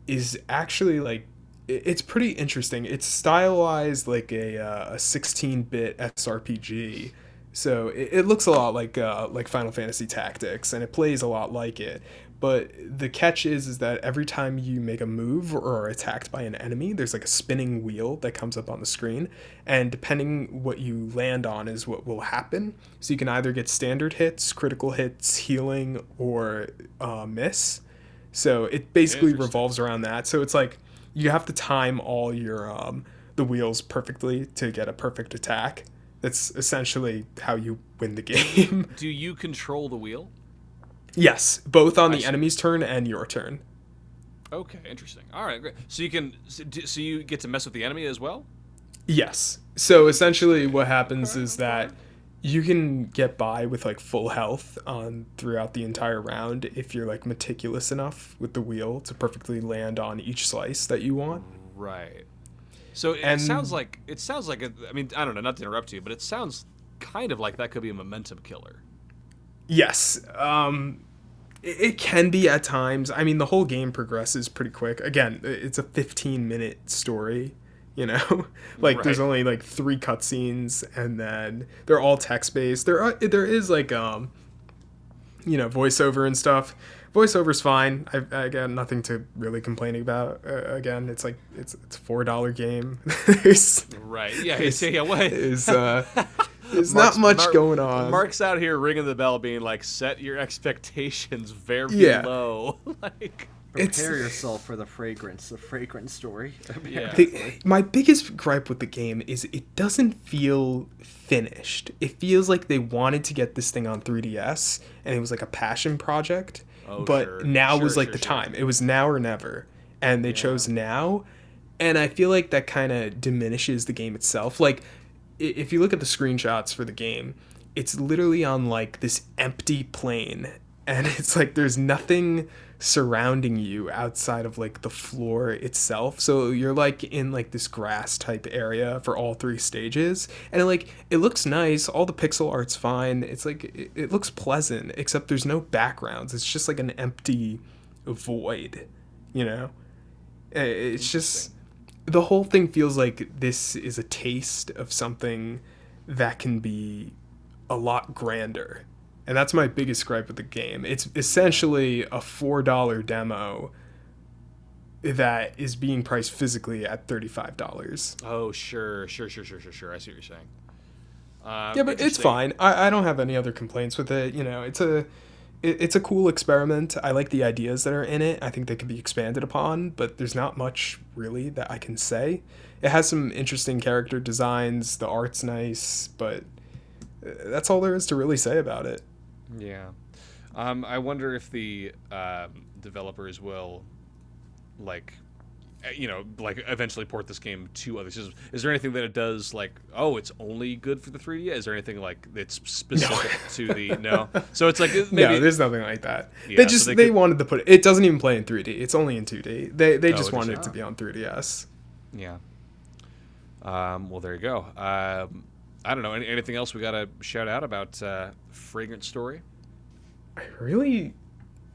Speaker 2: is actually like it's pretty interesting. It's stylized like a uh, a 16-bit SRPG. So it, it looks a lot like uh, like Final Fantasy Tactics, and it plays a lot like it. But the catch is is that every time you make a move or are attacked by an enemy, there's like a spinning wheel that comes up on the screen, and depending what you land on is what will happen. So you can either get standard hits, critical hits, healing, or uh, miss. So it basically revolves around that. So it's like you have to time all your um, the wheels perfectly to get a perfect attack. That's essentially how you win the [laughs] game.
Speaker 1: Do you control the wheel?
Speaker 2: Yes, both on
Speaker 1: I
Speaker 2: the
Speaker 1: see.
Speaker 2: enemy's turn and your turn.
Speaker 1: Okay, interesting. All right, great. So you can so you get to mess with the enemy as well.
Speaker 2: Yes. So essentially, what happens is that you can get by with like full health on throughout the entire round if you're like meticulous enough with the wheel to perfectly land on each slice that you want.
Speaker 1: Right. So it
Speaker 2: And-
Speaker 1: sounds like it sounds like a, I mean I don't know, not to interrupt you, but it sounds kind of like that could be a momentum killer.
Speaker 2: Yes. Um, it, it can be at times. I mean, the whole game progresses pretty quick. Again, it's a 15 minute story. You know, [laughs] like there's only like three cutscenes, and then they're all text based. There are there is like um, you know, voiceover and stuff. Voiceover's fine. I, I got nothing to really complain about. Uh, again, it's like it's it's a four dollar game. [laughs]
Speaker 1: Right. Yeah. [laughs]
Speaker 2: It's-
Speaker 1: yeah. yeah what?
Speaker 2: is uh, there's
Speaker 1: Marc's-
Speaker 2: not much
Speaker 1: Marc-
Speaker 2: going on.
Speaker 1: Marc's out here ringing the bell, being like, "Set your expectations very
Speaker 2: Yeah.
Speaker 1: low." [laughs] like,
Speaker 2: It's-
Speaker 3: Prepare yourself for the fragrance, the fragrance story. [laughs]
Speaker 1: Yeah.
Speaker 2: the, my biggest gripe with the game is it doesn't feel finished. It feels like they wanted to get this thing on 3DS and it was like a passion project.
Speaker 1: Oh,
Speaker 2: but
Speaker 1: sure.
Speaker 2: now
Speaker 1: Sure,
Speaker 2: was like
Speaker 1: sure,
Speaker 2: the
Speaker 1: sure.
Speaker 2: time. It was now or never. And they chose now. And I feel like that kind of diminishes the game itself. Like i- if you look at the screenshots for the game, it's literally on like this empty plane [laughs] and it's like there's nothing surrounding you outside of like the floor itself. So you're like in like this grass type area for all three stages and like it looks nice all the pixel art's fine it's like it, it looks pleasant except there's no backgrounds it's just like an empty void you know? It's just the whole thing feels like this is a taste of something that can be a lot grander. And that's my biggest gripe with the game. It's essentially a $4 demo that is being priced physically at $35.
Speaker 1: oh, sure, sure, sure, sure, sure, sure. I see what you're saying. Um,
Speaker 2: Yeah, but it's fine. I, I don't have any other complaints with it. You know, it's a it, it's a cool experiment. I like the ideas that are in it. I think they could be expanded upon, but there's not much really that I can say. It has some interesting character designs. The art's nice, but that's all there is to really say about it.
Speaker 1: Yeah. Um, I wonder if the um, developers will, like, uh, you know, like eventually port this game to other systems. Is there anything that it does like, oh, it's only good for the 3D? Is there anything like that's specific [laughs] to the no? So it's like maybe
Speaker 2: no, there's nothing like that.
Speaker 1: Yeah,
Speaker 2: they
Speaker 1: so
Speaker 2: just
Speaker 1: they
Speaker 2: they,
Speaker 1: could-
Speaker 2: wanted to put it. It doesn't even play in 3D. It's only in 2D. They they
Speaker 1: Oh,
Speaker 2: just
Speaker 1: is?
Speaker 2: wanted it to be on 3DS.
Speaker 1: yeah. Um, well, there you go. Um, I don't know. Any, anything else we got to shout out about uh, Fragrant Story?
Speaker 2: I really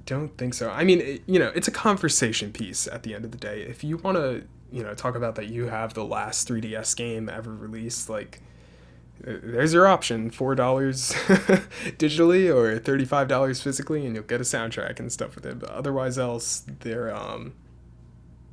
Speaker 2: don't think so. I mean, it, you know, it's a conversation piece at the end of the day. If you want to, you know, talk about that you have the last 3DS game ever released, like uh, there's your option, $4 [laughs] digitally or $35 physically and you'll get a soundtrack and stuff with it. But otherwise else, they're um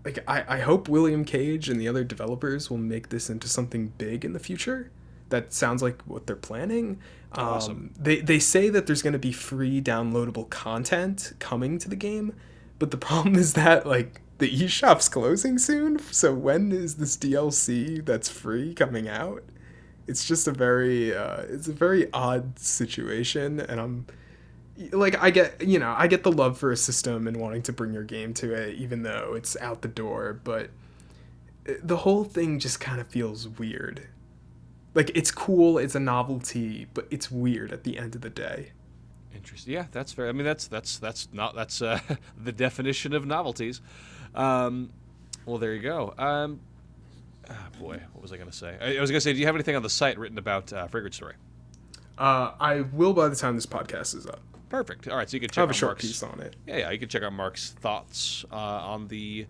Speaker 2: like I, I hope William Cage and the other developers will make this into something big in the future. That sounds like what they're planning. Um. They they say that there's going to be free downloadable content coming to the game, but the [laughs] problem is that like the eShop's closing soon. So when is this DLC that's free coming out? It's just a very uh, it's a very odd situation, and I'm like I get you know I get the love for a system and wanting to bring your game to it, even though it's out the door, but the whole thing just kind of feels weird. Like it's cool, it's a novelty, but it's weird at the end of the day.
Speaker 1: Interesting. Yeah, that's fair. I mean, that's that's that's not that's uh, [laughs] the definition of novelties. Um, well, there you go. Um, ah, boy, what was I going to say? I, I was going to say, do you have anything on the site written about uh, Fragrant Story?
Speaker 2: Uh, I will by the time this podcast is up.
Speaker 1: Perfect. All right, so you can
Speaker 2: I
Speaker 1: check
Speaker 2: have a
Speaker 1: out
Speaker 2: short
Speaker 1: Marc's.
Speaker 2: piece on it.
Speaker 1: Yeah, yeah, you can check out Marc's thoughts uh, on the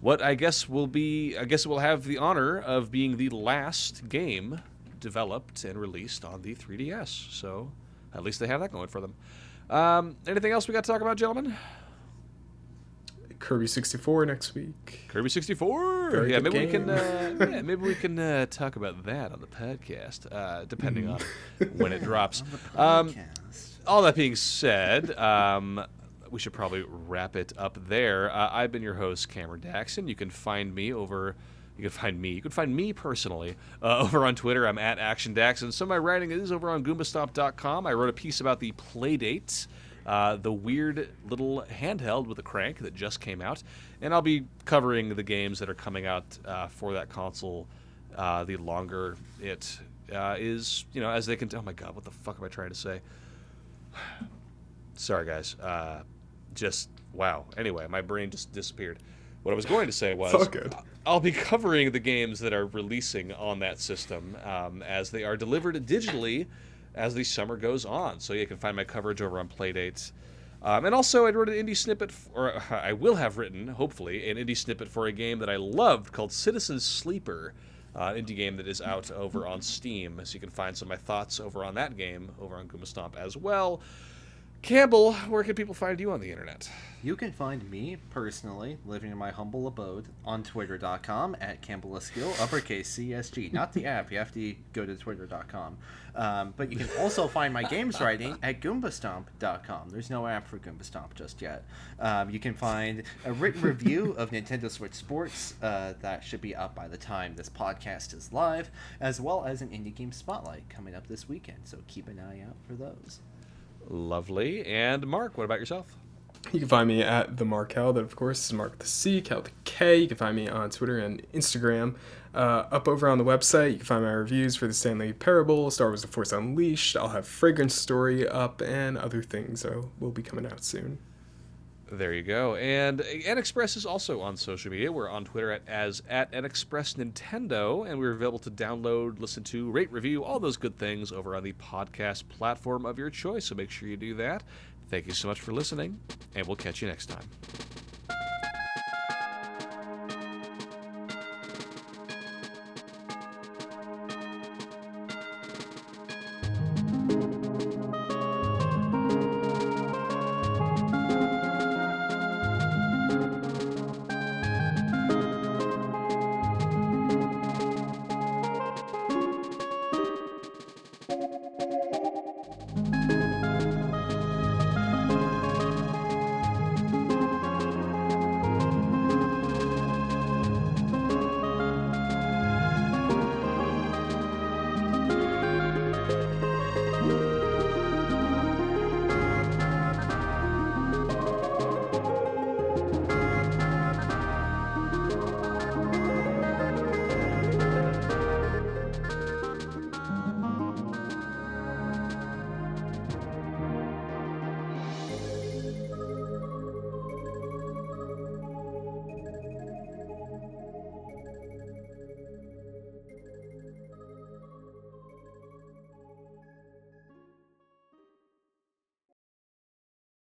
Speaker 1: what I guess will be. I guess it will have the honor of being the last game developed and released on the 3DS. So at least they have that going for them. Um, anything else we got to talk about, gentlemen?
Speaker 2: Kirby 64 next week.
Speaker 1: Kirby 64.
Speaker 2: Very
Speaker 1: yeah, maybe we can. Uh, [laughs] yeah, maybe we can uh, talk about that on the podcast, uh, depending on [laughs] when it drops. Um,
Speaker 3: Podcast.
Speaker 1: all that being said, um, we should probably wrap it up there. Uh, I've been your host, Cameron Daxon. You can find me over. You can find me. You can find me personally uh, [laughs] over on Twitter. I'm at Action And Some of my writing is over on GoombaStomp.com. I wrote a piece about the Playdate, uh, the weird little handheld with a crank that just came out, and I'll be covering the games that are coming out uh, for that console. Uh, the longer it uh, is, you know, as they can. Oh my God, what the fuck am I trying to say? [sighs] Sorry, guys. Uh, just wow. Anyway, my brain just disappeared. What I was going to say was. I'll be covering the games that are releasing on that system um, as they are delivered digitally as the summer goes on. So you can find my coverage over on Playdate. Um, and also, I wrote an indie snippet, f or [laughs] I will have written, hopefully, an indie snippet for a game that I loved called Citizen Sleeper, uh, indie game that is out over on Steam. So you can find some of my thoughts over on that game over on Goomba Stomp as well. Campbell, where can people find you on the internet?
Speaker 3: You can find me personally living in my humble abode on twitter.com at Campbellaskill, uppercase CSG. Not the app, you have to go to twitter.com. Um, but you can also find my games writing at goombastomp.com. There's no app for Goombastomp just yet. Um, you can find a written review of Nintendo Switch Sports uh, that should be up by the time this podcast is live, as well as an indie game spotlight coming up this weekend. So keep an eye out for those.
Speaker 1: Lovely. And Marc, what about yourself?
Speaker 2: You can find me at the MarcKal. That of course is Marc the C, Kal the K. You can find me on Twitter and Instagram. Uh, up over on the website, you can find my reviews for the Stanley Parable, Star Wars: The Force Unleashed. I'll have Fragrant Story up and other things so will be coming out soon.
Speaker 1: There you go. And NXpress is also on social media. We're on Twitter at, as at NXpress Nintendo, and we're available to download, listen to, rate, review, all those good things over on the podcast platform of your choice. So make sure you do that. Thank you so much for listening, and we'll catch you next time.